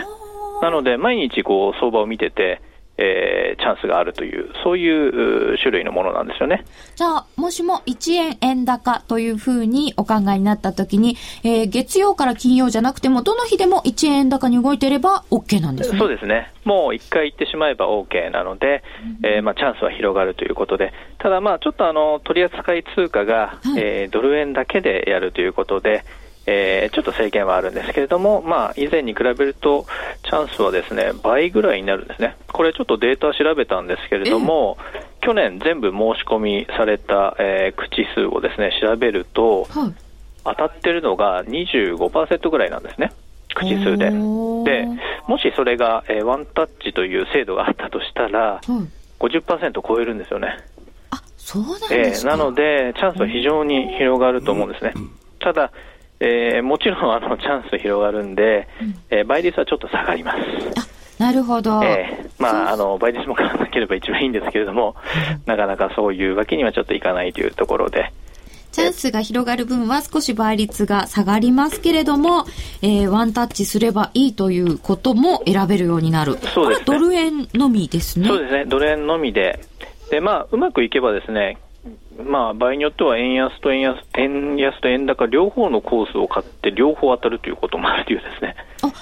なので、毎日こう相場を見てて、えー、チャンスがあるという、そういう種類のものなんですよね。じゃあ、もしも1円円高というふうにお考えになったときに、えー、月曜から金曜じゃなくても、どの日でも1円円高に動いていれば OK なんですね。そうですね。もう1回行ってしまえば OK なので、うん、えー、まあ、チャンスは広がるということで、ただまあ、ちょっとあの、取扱い通貨が、はい、えー、ドル円だけでやるということで、えー、ちょっと制限はあるんですけれども、まあ、以前に比べると、チャンスはですね、倍ぐらいになるんですね。これちょっとデータ調べたんですけれども、去年全部申し込みされた、えー、口数をですね、調べると、はい、当たってるのが25%ぐらいなんですね。口数で。で、もしそれが、えー、ワンタッチという制度があったとしたら、うん、50%超えるんですよね。あ、そうなんですか、えー、なので、チャンスは非常に広がると思うんですね。ただ、えー、もちろんあのチャンス広がるんで、うん、えー、倍率はちょっと下がります。なるほど。えー、まあ、あの、倍率も変わらなければ一番いいんですけれども、なかなかそういうわけにはちょっといかないというところで。チャンスが広がる分は少し倍率が下がりますけれども、えー、ワンタッチすればいいということも選べるようになる。そうですね。ドル円のみですね。そうですね。ドル円のみで。で、まあ、うまくいけばですね、まあ、場合によっては円安と円安円安と円高両方のコースを買って両方当たるということもあるというですね、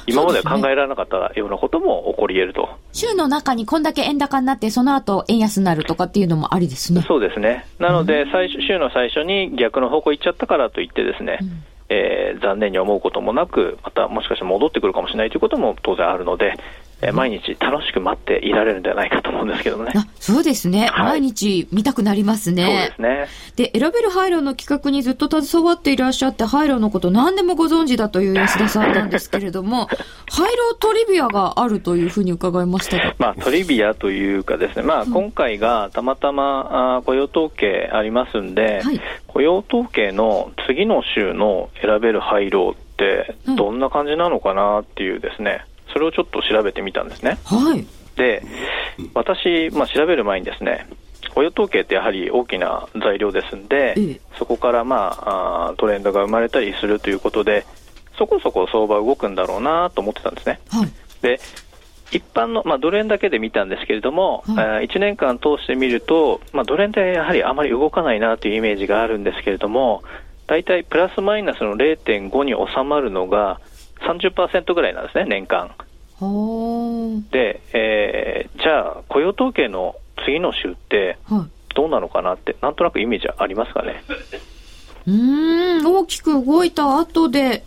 今までは考えられなかったようなことも起こり得ると。週の中にこんだけ円高になって、その後円安になるとかっていうのもありですね。そうですね。なので、最初週の最初に逆の方向行っちゃったからといってですね、うんえー、残念に思うこともなく、またもしかして戻ってくるかもしれないということも当然あるので、えー、毎日楽しく待っていられるんではないかと思うんですけどね。あそうですね、はい、毎日見たくなりますね。そうですね。で、選べるハイローの企画にずっと携わっていらっしゃって、ハイローのこと何でもご存知だという安田さんなんですけれども、ハイロートリビアがあるというふうに伺いましたが。まあ、トリビアというかですね、まあ、今回がたまたま、あ雇用統計ありますんで、はい、雇用統計の次の週の選べるハイローってどんな感じなのかなっていうですね、それをちょっと調べてみたんですね。はい。で、私、まあ、調べる前にですね、雇用統計ってやはり大きな材料ですんで、そこからまああトレンドが生まれたりするということで、そこそこ相場動くんだろうなと思ってたんですね。はい、で、一般の、まあ、ドル円だけで見たんですけれども、はい、1年間通してみると、まあ、ドル円ってやはりあまり動かないなというイメージがあるんですけれども、大体プラスマイナスの0.5に収まるのが30%ぐらいなんですね、年間。で、えー、じゃあ、雇用統計の次の週って、どうなのかなって、なんとなくイメージありますかね？うん、大きく動いた後で、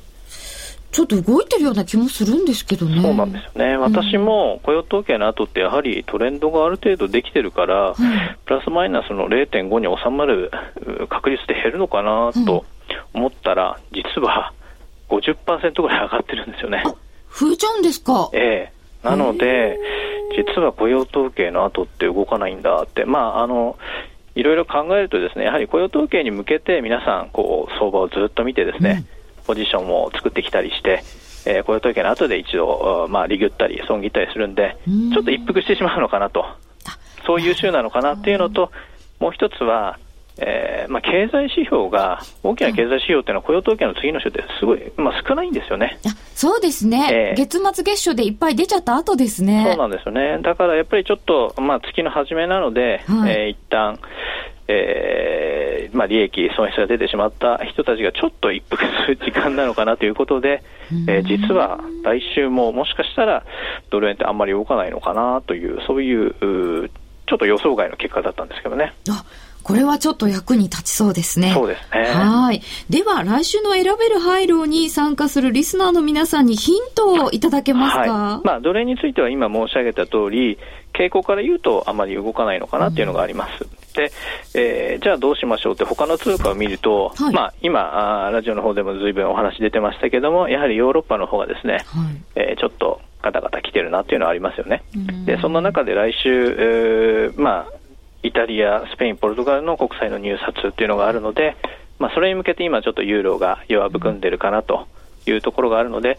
ちょっと動いてるような気もするんですけどね。そうなんですよね。私も雇用統計の後ってやはりトレンドがある程度できてるから、うん、プラスマイナスの0.5に収まる確率で減るのかなと思ったら、うん、実は50%ぐらい上がってるんですよね。増えちゃうんですか？ええ。なので、実は雇用統計の後って動かないんだって、まあ、あの、いろいろ考えるとですね、やはり雇用統計に向けて皆さん、こう、相場をずっと見てですね、うん、ポジションを作ってきたりして、えー、雇用統計の後で一度、まあ、利食ったり、損切ったりするんで、ちょっと一服してしまうのかなと。そういう週なのかなっていうのと、もう一つは、えーまあ、経済指標が、大きな経済指標っていうのは、雇用統計の次の週ってすごい、まあ、少ないんですよね。そうですね、えー、月末月初でいっぱい出ちゃった後ですね。そうなんですよね。だからやっぱりちょっと、まあ、月の初めなので、はいえー、一旦えーまあ、利益、損失が出てしまった人たちがちょっと一服する時間なのかなということで、えー、実は来週ももしかしたらドル円ってあんまり動かないのかなという、そういう、ちょっと予想外の結果だったんですけどね。あこれはちょっと役に立ちそうですね。そうですね。はい。では、来週の選べる廃炉に参加するリスナーの皆さんにヒントをいただけますか、はい、まあ、奴隷については今申し上げた通り、傾向から言うとあまり動かないのかなっていうのがあります。うん、で、えー、じゃあどうしましょうって他の通貨を見ると、はい、まあ、今あ、ラジオの方でも随分お話出てましたけども、やはりヨーロッパの方がですね、はい、えー、ちょっとガタガタ来てるなっていうのはありますよね。で、そんな中で来週、えー、まあ、イタリア、スペイン、ポルトガルの国債の入札っていうのがあるので、まあ、それに向けて今ちょっとユーロが弱含んでるかなというところがあるので、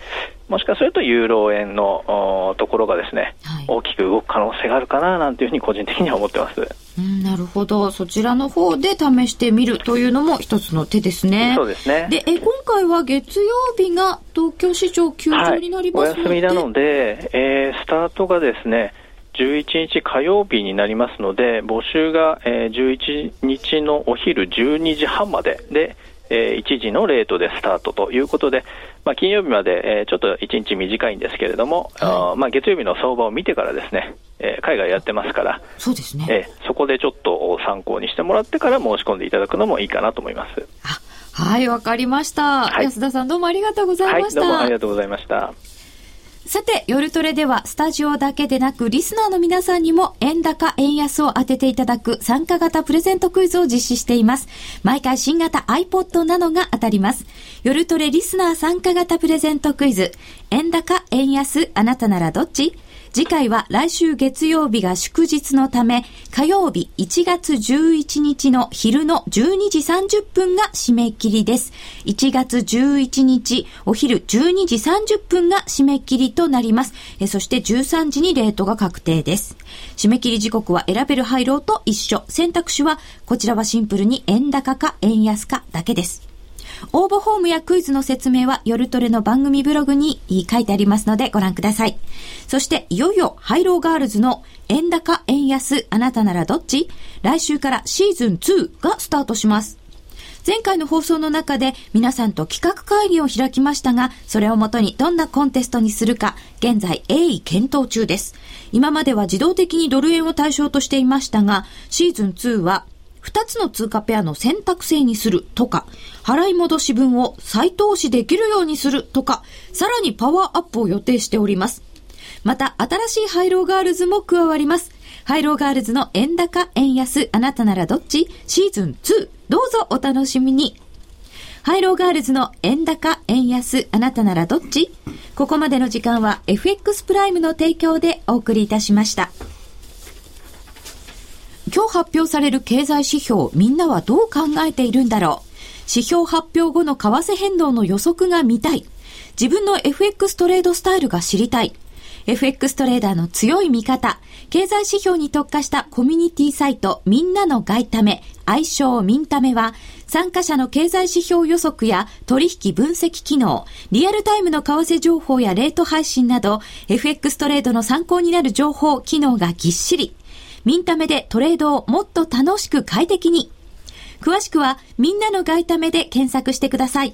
もしかするとユーロ円のところがですね、はい、大きく動く可能性があるかななんていうふうに個人的には思ってます。うん、なるほど。そちらの方で試してみるというのも一つの手ですね。そうですね。で、え今回は月曜日が東京市場休場になりますので、はい、お休みなので、えー、スタートがですね、11日火曜日になりますので、募集が、えー、11日のお昼12時半までで、えー、1時のレートでスタートということで、まあ、金曜日まで、えー、ちょっと1日短いんですけれども、はい、あまあ、月曜日の相場を見てからですね、えー、海外やってますから、そうですね、えー、そこでちょっと参考にしてもらってから申し込んでいただくのもいいかなと思います。はい、わかりました、はい、安田さんどうもありがとうございました。はい、どうもありがとうございました。さて、夜トレではスタジオだけでなくリスナーの皆さんにも円高、円安を当てていただく参加型プレゼントクイズを実施しています。毎回新型 iPod などが当たります。夜トレリスナー参加型プレゼントクイズ。円高、円安、あなたならどっち？次回は来週月曜日が祝日のため、火曜日1月11日の昼の12時30分が締め切りです。1月11日お昼12時30分が締め切りとなります。えそして13時にレートが確定です。締め切り時刻は選べる配慮と一緒。選択肢は、こちらはシンプルに円高か円安かだけです。応募フォームやクイズの説明は夜トレの番組ブログに書いてありますのでご覧ください。そしていよいよハイローガールズの円高円安あなたならどっち？来週からシーズン2がスタートします。前回の放送の中で皆さんと企画会議を開きましたが、それをもとにどんなコンテストにするか、現在鋭意検討中です。今までは自動的にドル円を対象としていましたが、シーズン2は2つの通貨ペアの選択制にするとか、払い戻し分を再投資できるようにするとか、さらにパワーアップを予定しております。また、新しいハイローガールズも加わります。ハイローガールズの円高、円安、あなたならどっち？シーズン2。どうぞお楽しみに。ハイローガールズの円高、円安、あなたならどっち？ここまでの時間は FX プライムの提供でお送りいたしました。今日発表される経済指標、みんなはどう考えているんだろう指標発表後の為替変動の予測が見たい。自分の FX トレードスタイルが知りたい。FX トレーダーの強い味方、経済指標に特化したコミュニティサイト、みんなの外為、愛称ミンタメは、参加者の経済指標予測や取引分析機能、リアルタイムの為替情報やレート配信など、FX トレードの参考になる情報、機能がぎっしり。ミンタメでトレードをもっと楽しく快適に。詳しくは、みんなの外為で検索してください。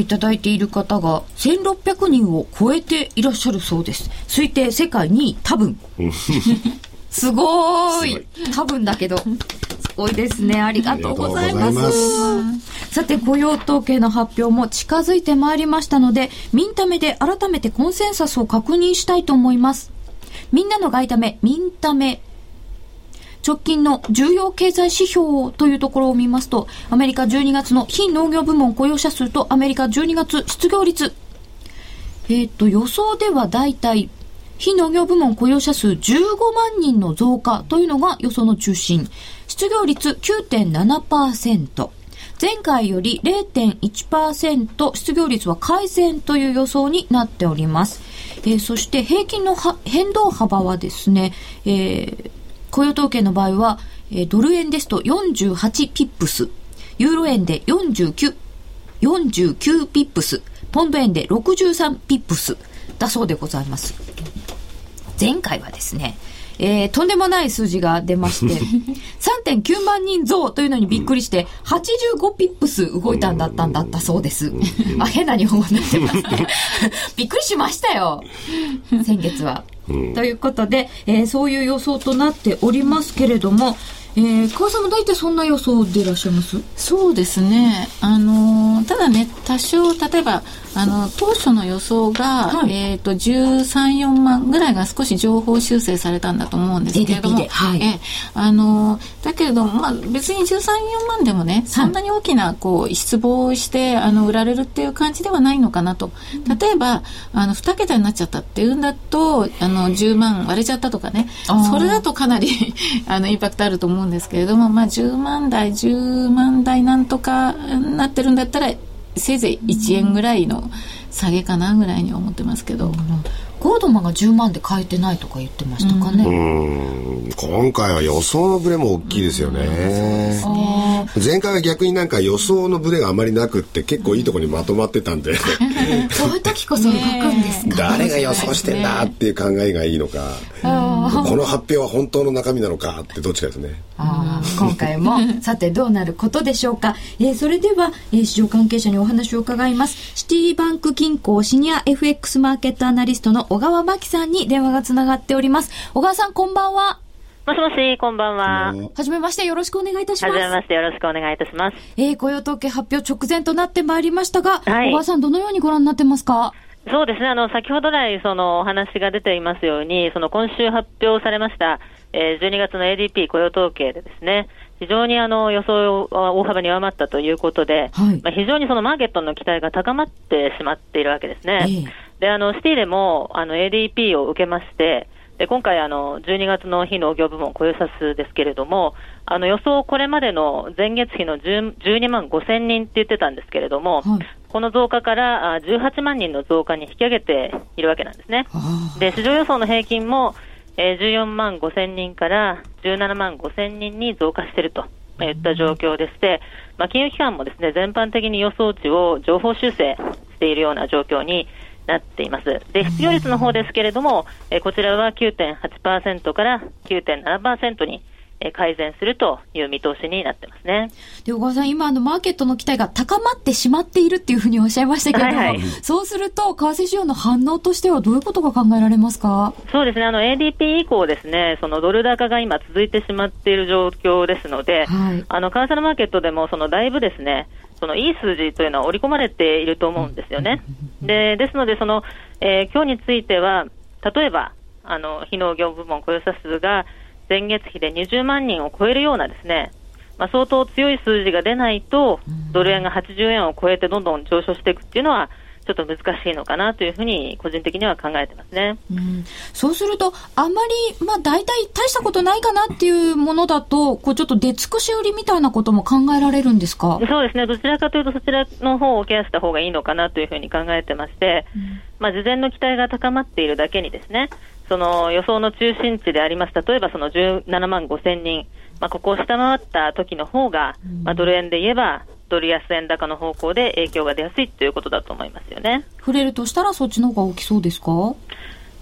いただいている方が1600人を超えていらっしゃるそうです。推定世界2位多分。<laughs> すごい多分だけど。すごいですね。ありがとうございます。さて、雇用統計の発表も近づいてまいりましたので、ミンタメで改めてコンセンサスを確認したいと思います。みんなの外為、ミンタメ直近の重要経済指標というところを見ますと、アメリカ12月の非農業部門雇用者数とアメリカ12月失業率。えっ、ー、と、予想ではだいたい非農業部門雇用者数15万人の増加というのが予想の中心。失業率9.7%。前回より0.1%失業率は改善という予想になっております。えー、そして平均の変動幅はですね、えー、雇用統計の場合は、えー、ドル円ですと48ピップス、ユーロ円で49、49ピップス、ポンド円で63ピップスだそうでございます。前回はですね、えー、とんでもない数字が出まして、<laughs> 3.9万人増というのにびっくりして、85ピップス動いたんだったんだったそうです。あ、変な日本語になってます。びっくりしましたよ。先月は。ということで、えー、そういう予想となっておりますけれども、えー、川さんも大体そんな予想でいらっしゃいます？そうですね、あのただね多少例えばあの当初の予想が、はい、えーと、13、4万ぐらいが少し情報修正されたんだと思うんですけれども、はい、えあのだけれども、まあ、別に13、4万でもね、そんなに大きなこう失望してあの売られるっていう感じではないのかなと、例えばあの2桁になっちゃったっていうんだとあの10万割れちゃったとかね、それだとかなり <laughs> あのインパクトあると思うんですけれども、まあ、10万台、10万台なんとかなってるんだったら、せいぜい1円ぐらいの下げかなぐらいに思ってますけど。ゴードマンが10万で買えてないとか言ってましたかね。今回は予想のブレも大きいですよね。ね前回は逆になんか予想のブレがあまりなくって結構いいところにまとまってたんでそういう時こそ動くんですか、誰が予想してんだっていう考えがいいのか、この発表は本当の中身なのかってどっちかですね。今回もさてどうなることでしょうか？えー、それでは、えー、市場関係者にお話を伺います。シティバンク銀行シニア FX マーケットアナリストの小川真紀さんに電話がつながっております。小川さん、こんばんは。もしもし、こんばんは。はじめまして、よろしくお願いいたします。はじめまして、よろしくお願いいたします。えー、雇用統計発表直前となってまいりましたが、はい、小川さん、どのようにご覧になってますか？そうですね、あの、先ほど来、そのお話が出ていますように、その今週発表されました、えー、12月の ADP 雇用統計でですね、非常にあの予想は大幅に上回ったということで、はい、まあ、非常にそのマーケットの期待が高まってしまっているわけですね。えー、で、あの、シティでもあの ADP を受けまして、で今回あの、12月の非農業部門雇用者数ですけれども、あの予想、これまでの前月比の12万5千人って言ってたんですけれども、はい、この増加から18万人の増加に引き上げているわけなんですね。で市場予想の平均もえー、14万5千人から17万5千人に増加しているといった状況でして、まあ、金融機関もですね全般的に予想値を情報修正しているような状況になっています。で、失業率の方ですけれども、えこちらは9.8%から9.7%に改善するという見通しになってますね。で、小川さん、今、あの、マーケットの期待が高まってしまっているっていうふうにおっしゃいましたけれども、はいはい、そうすると、為替市場の反応としてはどういうことが考えられますか？そうですね、あの、ADP 以降ですね、そのドル高が今続いてしまっている状況ですので、はい、あの、為替のマーケットでも、その、だいぶですね、その、いい数字というのは織り込まれていると思うんですよね。で、ですので、その、えー、今日については、例えば、あの、非農業部門雇用者数が、前月比で20万人を超えるようなですね、まあ、相当強い数字が出ないと、ドル円が80円を超えてどんどん上昇していくっていうのは、ちょっと難しいのかなというふうに、個人的には考えてますね。うん、そうすると、あんまり、まあ、大体大したことないかなっていうものだと、こう、ちょっと出尽くし売りみたいなことも考えられるんですか？そうですね。どちらかというと、そちらの方をケアした方がいいのかなというふうに考えてまして、うん、まあ、事前の期待が高まっているだけにですね、その予想の中心値であります、例えばその17万5千人、まあ、ここを下回った時の方が、まあ、ドル円で言えば、ドル安円高の方向で影響が出やすいということだと思いますよね。触れるとしたら、そっちの方が大きそうですか？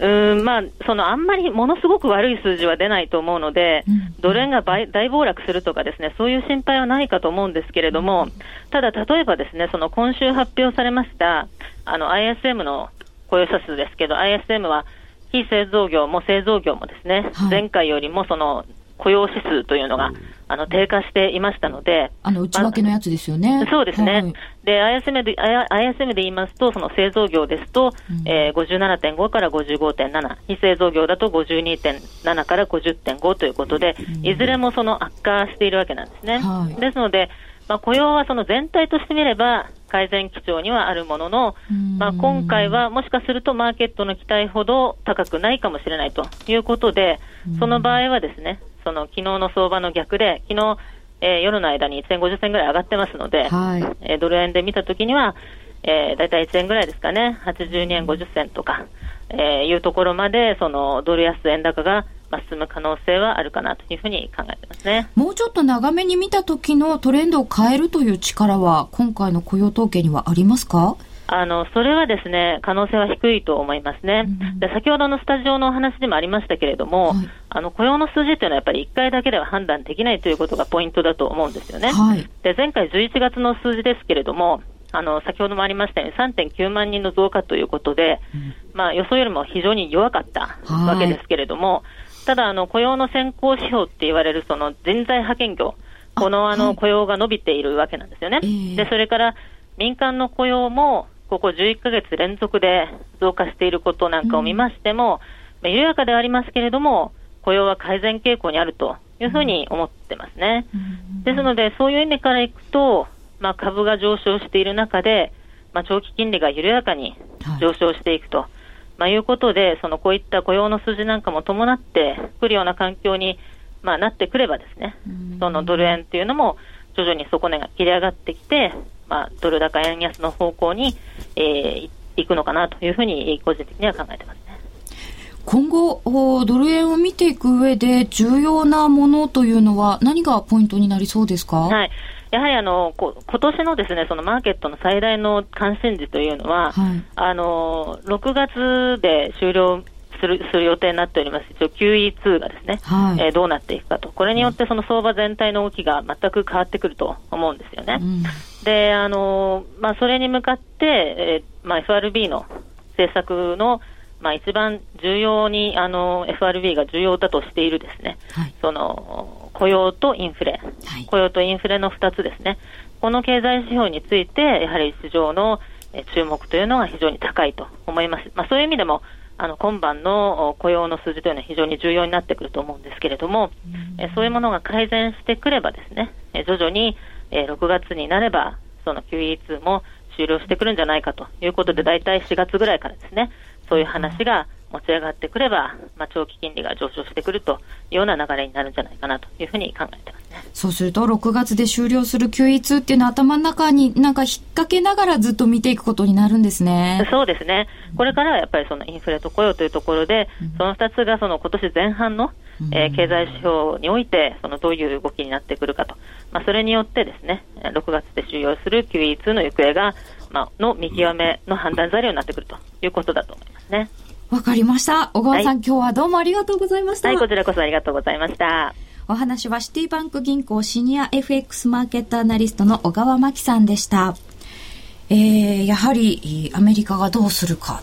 うんまあ、そのあんまりものすごく悪い数字は出ないと思うので、うん、ドル円が大暴落するとかですね、そういう心配はないかと思うんですけれども、ただ例えばですね、その今週発表されました、あの ISM の雇用者数ですけど、ISM は非製造業も製造業もですね、はい、前回よりもその雇用指数というのが、あの低下していましたので、あの内訳のやつですよね。そうですね。はい、で、ISM で、ISM で言いますと、その製造業ですと、うん、えー、57.5から55.7、非製造業だと52.7から50.5ということで、うん、いずれもその悪化しているわけなんですね。はい、ですので、まあ、雇用はその全体としてみれば改善基調にはあるものの、まあ、今回はもしかするとマーケットの期待ほど高くないかもしれないということで、その場合はですね、その昨日の相場の逆で、昨日、えー、夜の間に1050銭ぐらい上がってますので、はい、えー、ドル円で見たときには、えー、だいたい1円ぐらいですかね、82円50銭とか、えー、いうところまで、そのドル安円高がまあ、進む可能性はあるかなというふうに考えてますね。もうちょっと長めに見た時のトレンドを変えるという力は、今回の雇用統計にはありますか？あの、それはですね、可能性は低いと思いますね。うん、で先ほどのスタジオのお話でもありましたけれども、はい、あの、雇用の数字というのはやっぱり1回だけでは判断できないということがポイントだと思うんですよね。はい、で、前回11月の数字ですけれども、あの、先ほどもありましたように3.9万人の増加ということで、うん、まあ予想よりも非常に弱かったわけですけれども、はいただ、あの、雇用の先行指標って言われるその人材派遣業、このあの、雇用が伸びているわけなんですよね。で、それから民間の雇用も、ここ11ヶ月連続で増加していることなんかを見ましても、まあ、緩やかではありますけれども、雇用は改善傾向にあるというふうに思ってますね。ですので、そういう意味からいくと、まあ、株が上昇している中で、まあ、長期金利が緩やかに上昇していくと。はいまあ、いうことで、そのこういった雇用の数字なんかも伴ってくるような環境に、まあ、なってくればですね、そのドル円っていうのも徐々に底値が切り上がってきて、まあ、ドル高円安の方向に、えー、行くのかなというふうに個人的には考えてますね。今後、ドル円を見ていく上で重要なものというのは何がポイントになりそうですか？はい。やはりあのこ今年のですねそのマーケットの最大の関心事というのは、はい、あの6月で終了するする予定になっております、一応 QE2 がですね、はい、えー、どうなっていくかと、これによってその相場全体の動きが全く変わってくると思うんですよね。うん、で、あのまあ、それに向かって、えーまあ、FRB の政策のまあ、一番重要にあの FRB が重要だとしているですね、はい、その雇用とインフレ、はい、雇用とインフレの2つですね、この経済指標について、やはり市場の注目というのが非常に高いと思います。まあ、そういう意味でも、あの今晩の雇用の数字というのは非常に重要になってくると思うんですけれども、えそういうものが改善してくればですね、え徐々に、え6月になれば、その QE2 も終了してくるんじゃないかということで、大体4月ぐらいからですね、そういう話が持ち上がってくれば、まあ、長期金利が上昇してくるというような流れになるんじゃないかなというふうに考えてますね。そうすると、6月で終了する QE2 っていうのは頭の中になんか引っ掛けながらずっと見ていくことになるんですね。そうですね。これからはやっぱりそのインフレと雇用というところで、その2つがその今年前半の、えー、経済指標において、そのどういう動きになってくるかと。まあ、それによってですね、6月で終了する QE2 の行方が、まあ、の見極めの判断材料になってくるということだと思いますね。わかりました。小川さん、はい、今日はどうもありがとうございました。はい、こちらこそありがとうございました。お話はシティバンク銀行シニア FX マーケットアナリストの小川真紀さんでした。えー、やはりアメリカがどうするか。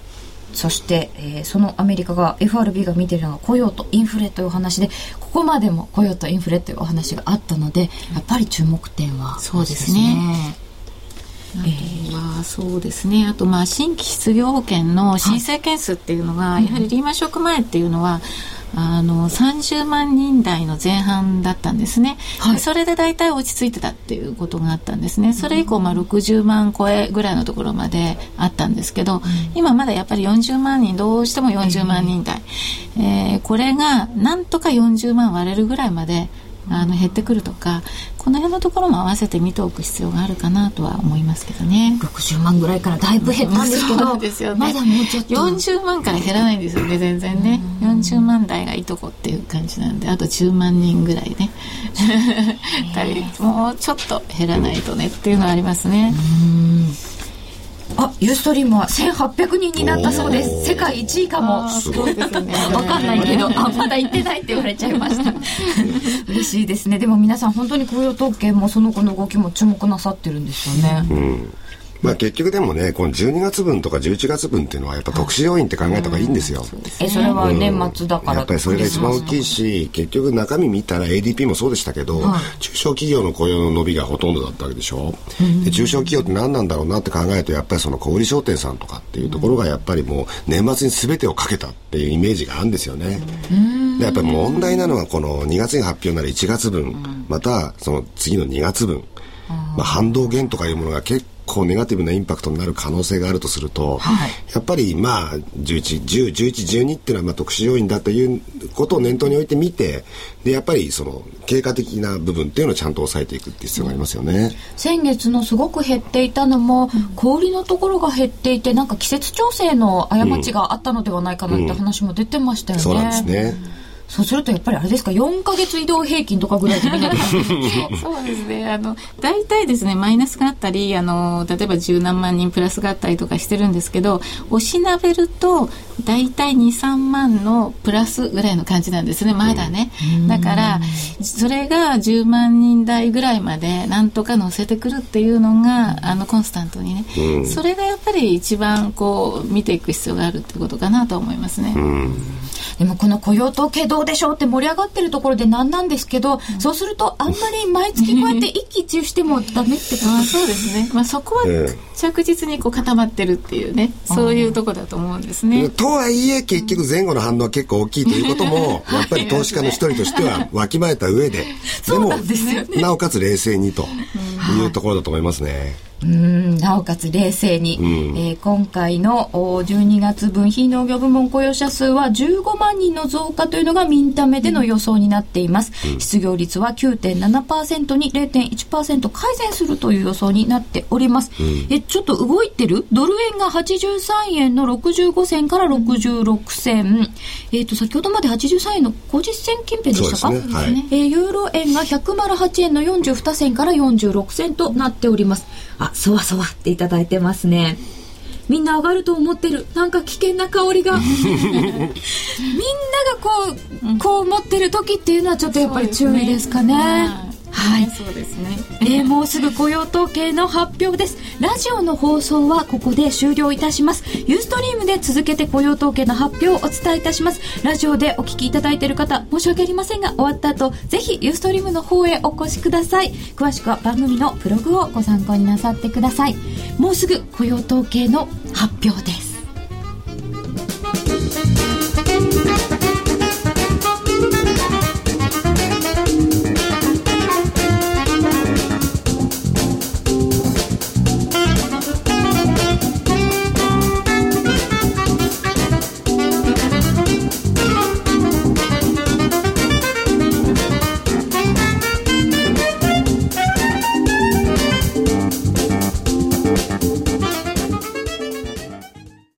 そして、えー、そのアメリカが FRB が見ているのが雇用とインフレというお話でここまでも雇用とインフレというお話があったのでやっぱり注目点は、そうですね。えはそうですね。あとまあ新規失業保険の申請件数っていうのが、やはりリーマンショック前っていうのはあの30万人台の前半だったんですね、はい、それで大体落ち着いてたっていうことがあったんですね。それ以降まあ60万超えぐらいのところまであったんですけど、うん、今まだやっぱり40万人どうしても40万人台、えー、これがなんとか40万割れるぐらいまであの減ってくるとかこの辺のところも合わせて見ておく必要があるかなとは思いますけどね。60万ぐらいからだいぶ減ったんですけどですよ、ね、まだもうちょっと。40万から減らないんですよね全然ね。40万台がいいとこっていう感じなんであと10万人ぐらいね。<laughs> もうちょっと減らないとねっていうのはありますねあユーストリームは1800人になったそうです。世界1位かも。すごいですね。分かんないけどあまだ行ってないって言われちゃいました。<laughs> 嬉しいですね。でも皆さん本当に雇用統計もその後の動きも注目なさってるんですよね、うんまあ結局でもね、この12月分とか11月分っていうのはやっぱ特殊要因って考えた方がいいんですよ。え、それは年末だから、やっぱりそれが一番大きいし、結局中身見たら ADP もそうでしたけど、はい、中小企業の雇用の伸びがほとんどだったわけでしょ。で中小企業って何なんだろうなって考えると、やっぱりその小売商店さんとかっていうところがやっぱりもう年末に全てをかけたっていうイメージがあるんですよね。でやっぱり問題なのはこの2月に発表なら1月分、またその次の2月分、まあ、反動減とかいうものが結構ネガティブなインパクトになる可能性があるとすると、はい、やっぱりまあ11、10、11、12っていうのはまあ特殊要因だということを念頭に置いてみて、でやっぱりその経過的な部分っていうのをちゃんと抑えていくっていう必要がありますよね。先月のすごく減っていたのも、うん、小売のところが減っていて、なんか季節調整の過ちがあったのではないかなって話も出てましたよね。うんうん、そうなんですね。そうするとやっぱりあれですか4か月移動平均とかぐらいでそうですね。あの大体ですねマイナスがあったりあの例えば十何万人プラスがあったりとかしてるんですけどおしなべると大体23万のプラスぐらいの感じなんですねまだね、だからそれが10万人台ぐらいまでなんとか乗せてくるっていうのがあのコンスタントにね、それがやっぱり一番こう見ていく必要があるってことかなと思いますね。でもこの雇用統計どうでしょうって盛り上がってるところでなんなんですけど、うん、そうするとあんまり毎月こうやって一喜一憂してもダメってことそうですね、まあ、そこは着実にこう固まってるっていうね、そういうとこだと思うんですね。とはいえ結局前後の反応は結構大きいということも、やっぱり投資家の一人としてはわきまえた上で、<laughs> でもなおかつ冷静にというところだと思いますね。うんなおかつ冷静に、うん、えー、今回の12月分非農業部門雇用者数は15万人の増加というのがミンタメでの予想になっています、うん、失業率は9.7%に0.1%改善するという予想になっております、うん、えちょっと動いてる？ドル円が83円の65銭から66銭、えっ、ー、と先ほどまで83円の50銭近辺でしたか、ね。はい、えー、ユーロ円が108円の42銭から46銭となっておりますあ、そわそわっていただいてますね。みんな上がると思ってる。なんか危険な香りが。<laughs> みんながこう、こう持ってる時っていうのはちょっとやっぱり注意ですかね。はい、そうですね、えー、もうすぐ雇用統計の発表です。ラジオの放送はここで終了いたします。ユーストリームで続けて雇用統計の発表をお伝えいたします。ラジオでお聞きいただいている方申し訳ありませんが終わった後ぜひユーストリームの方へお越しください。詳しくは番組のブログをご参考になさってください。もうすぐ雇用統計の発表です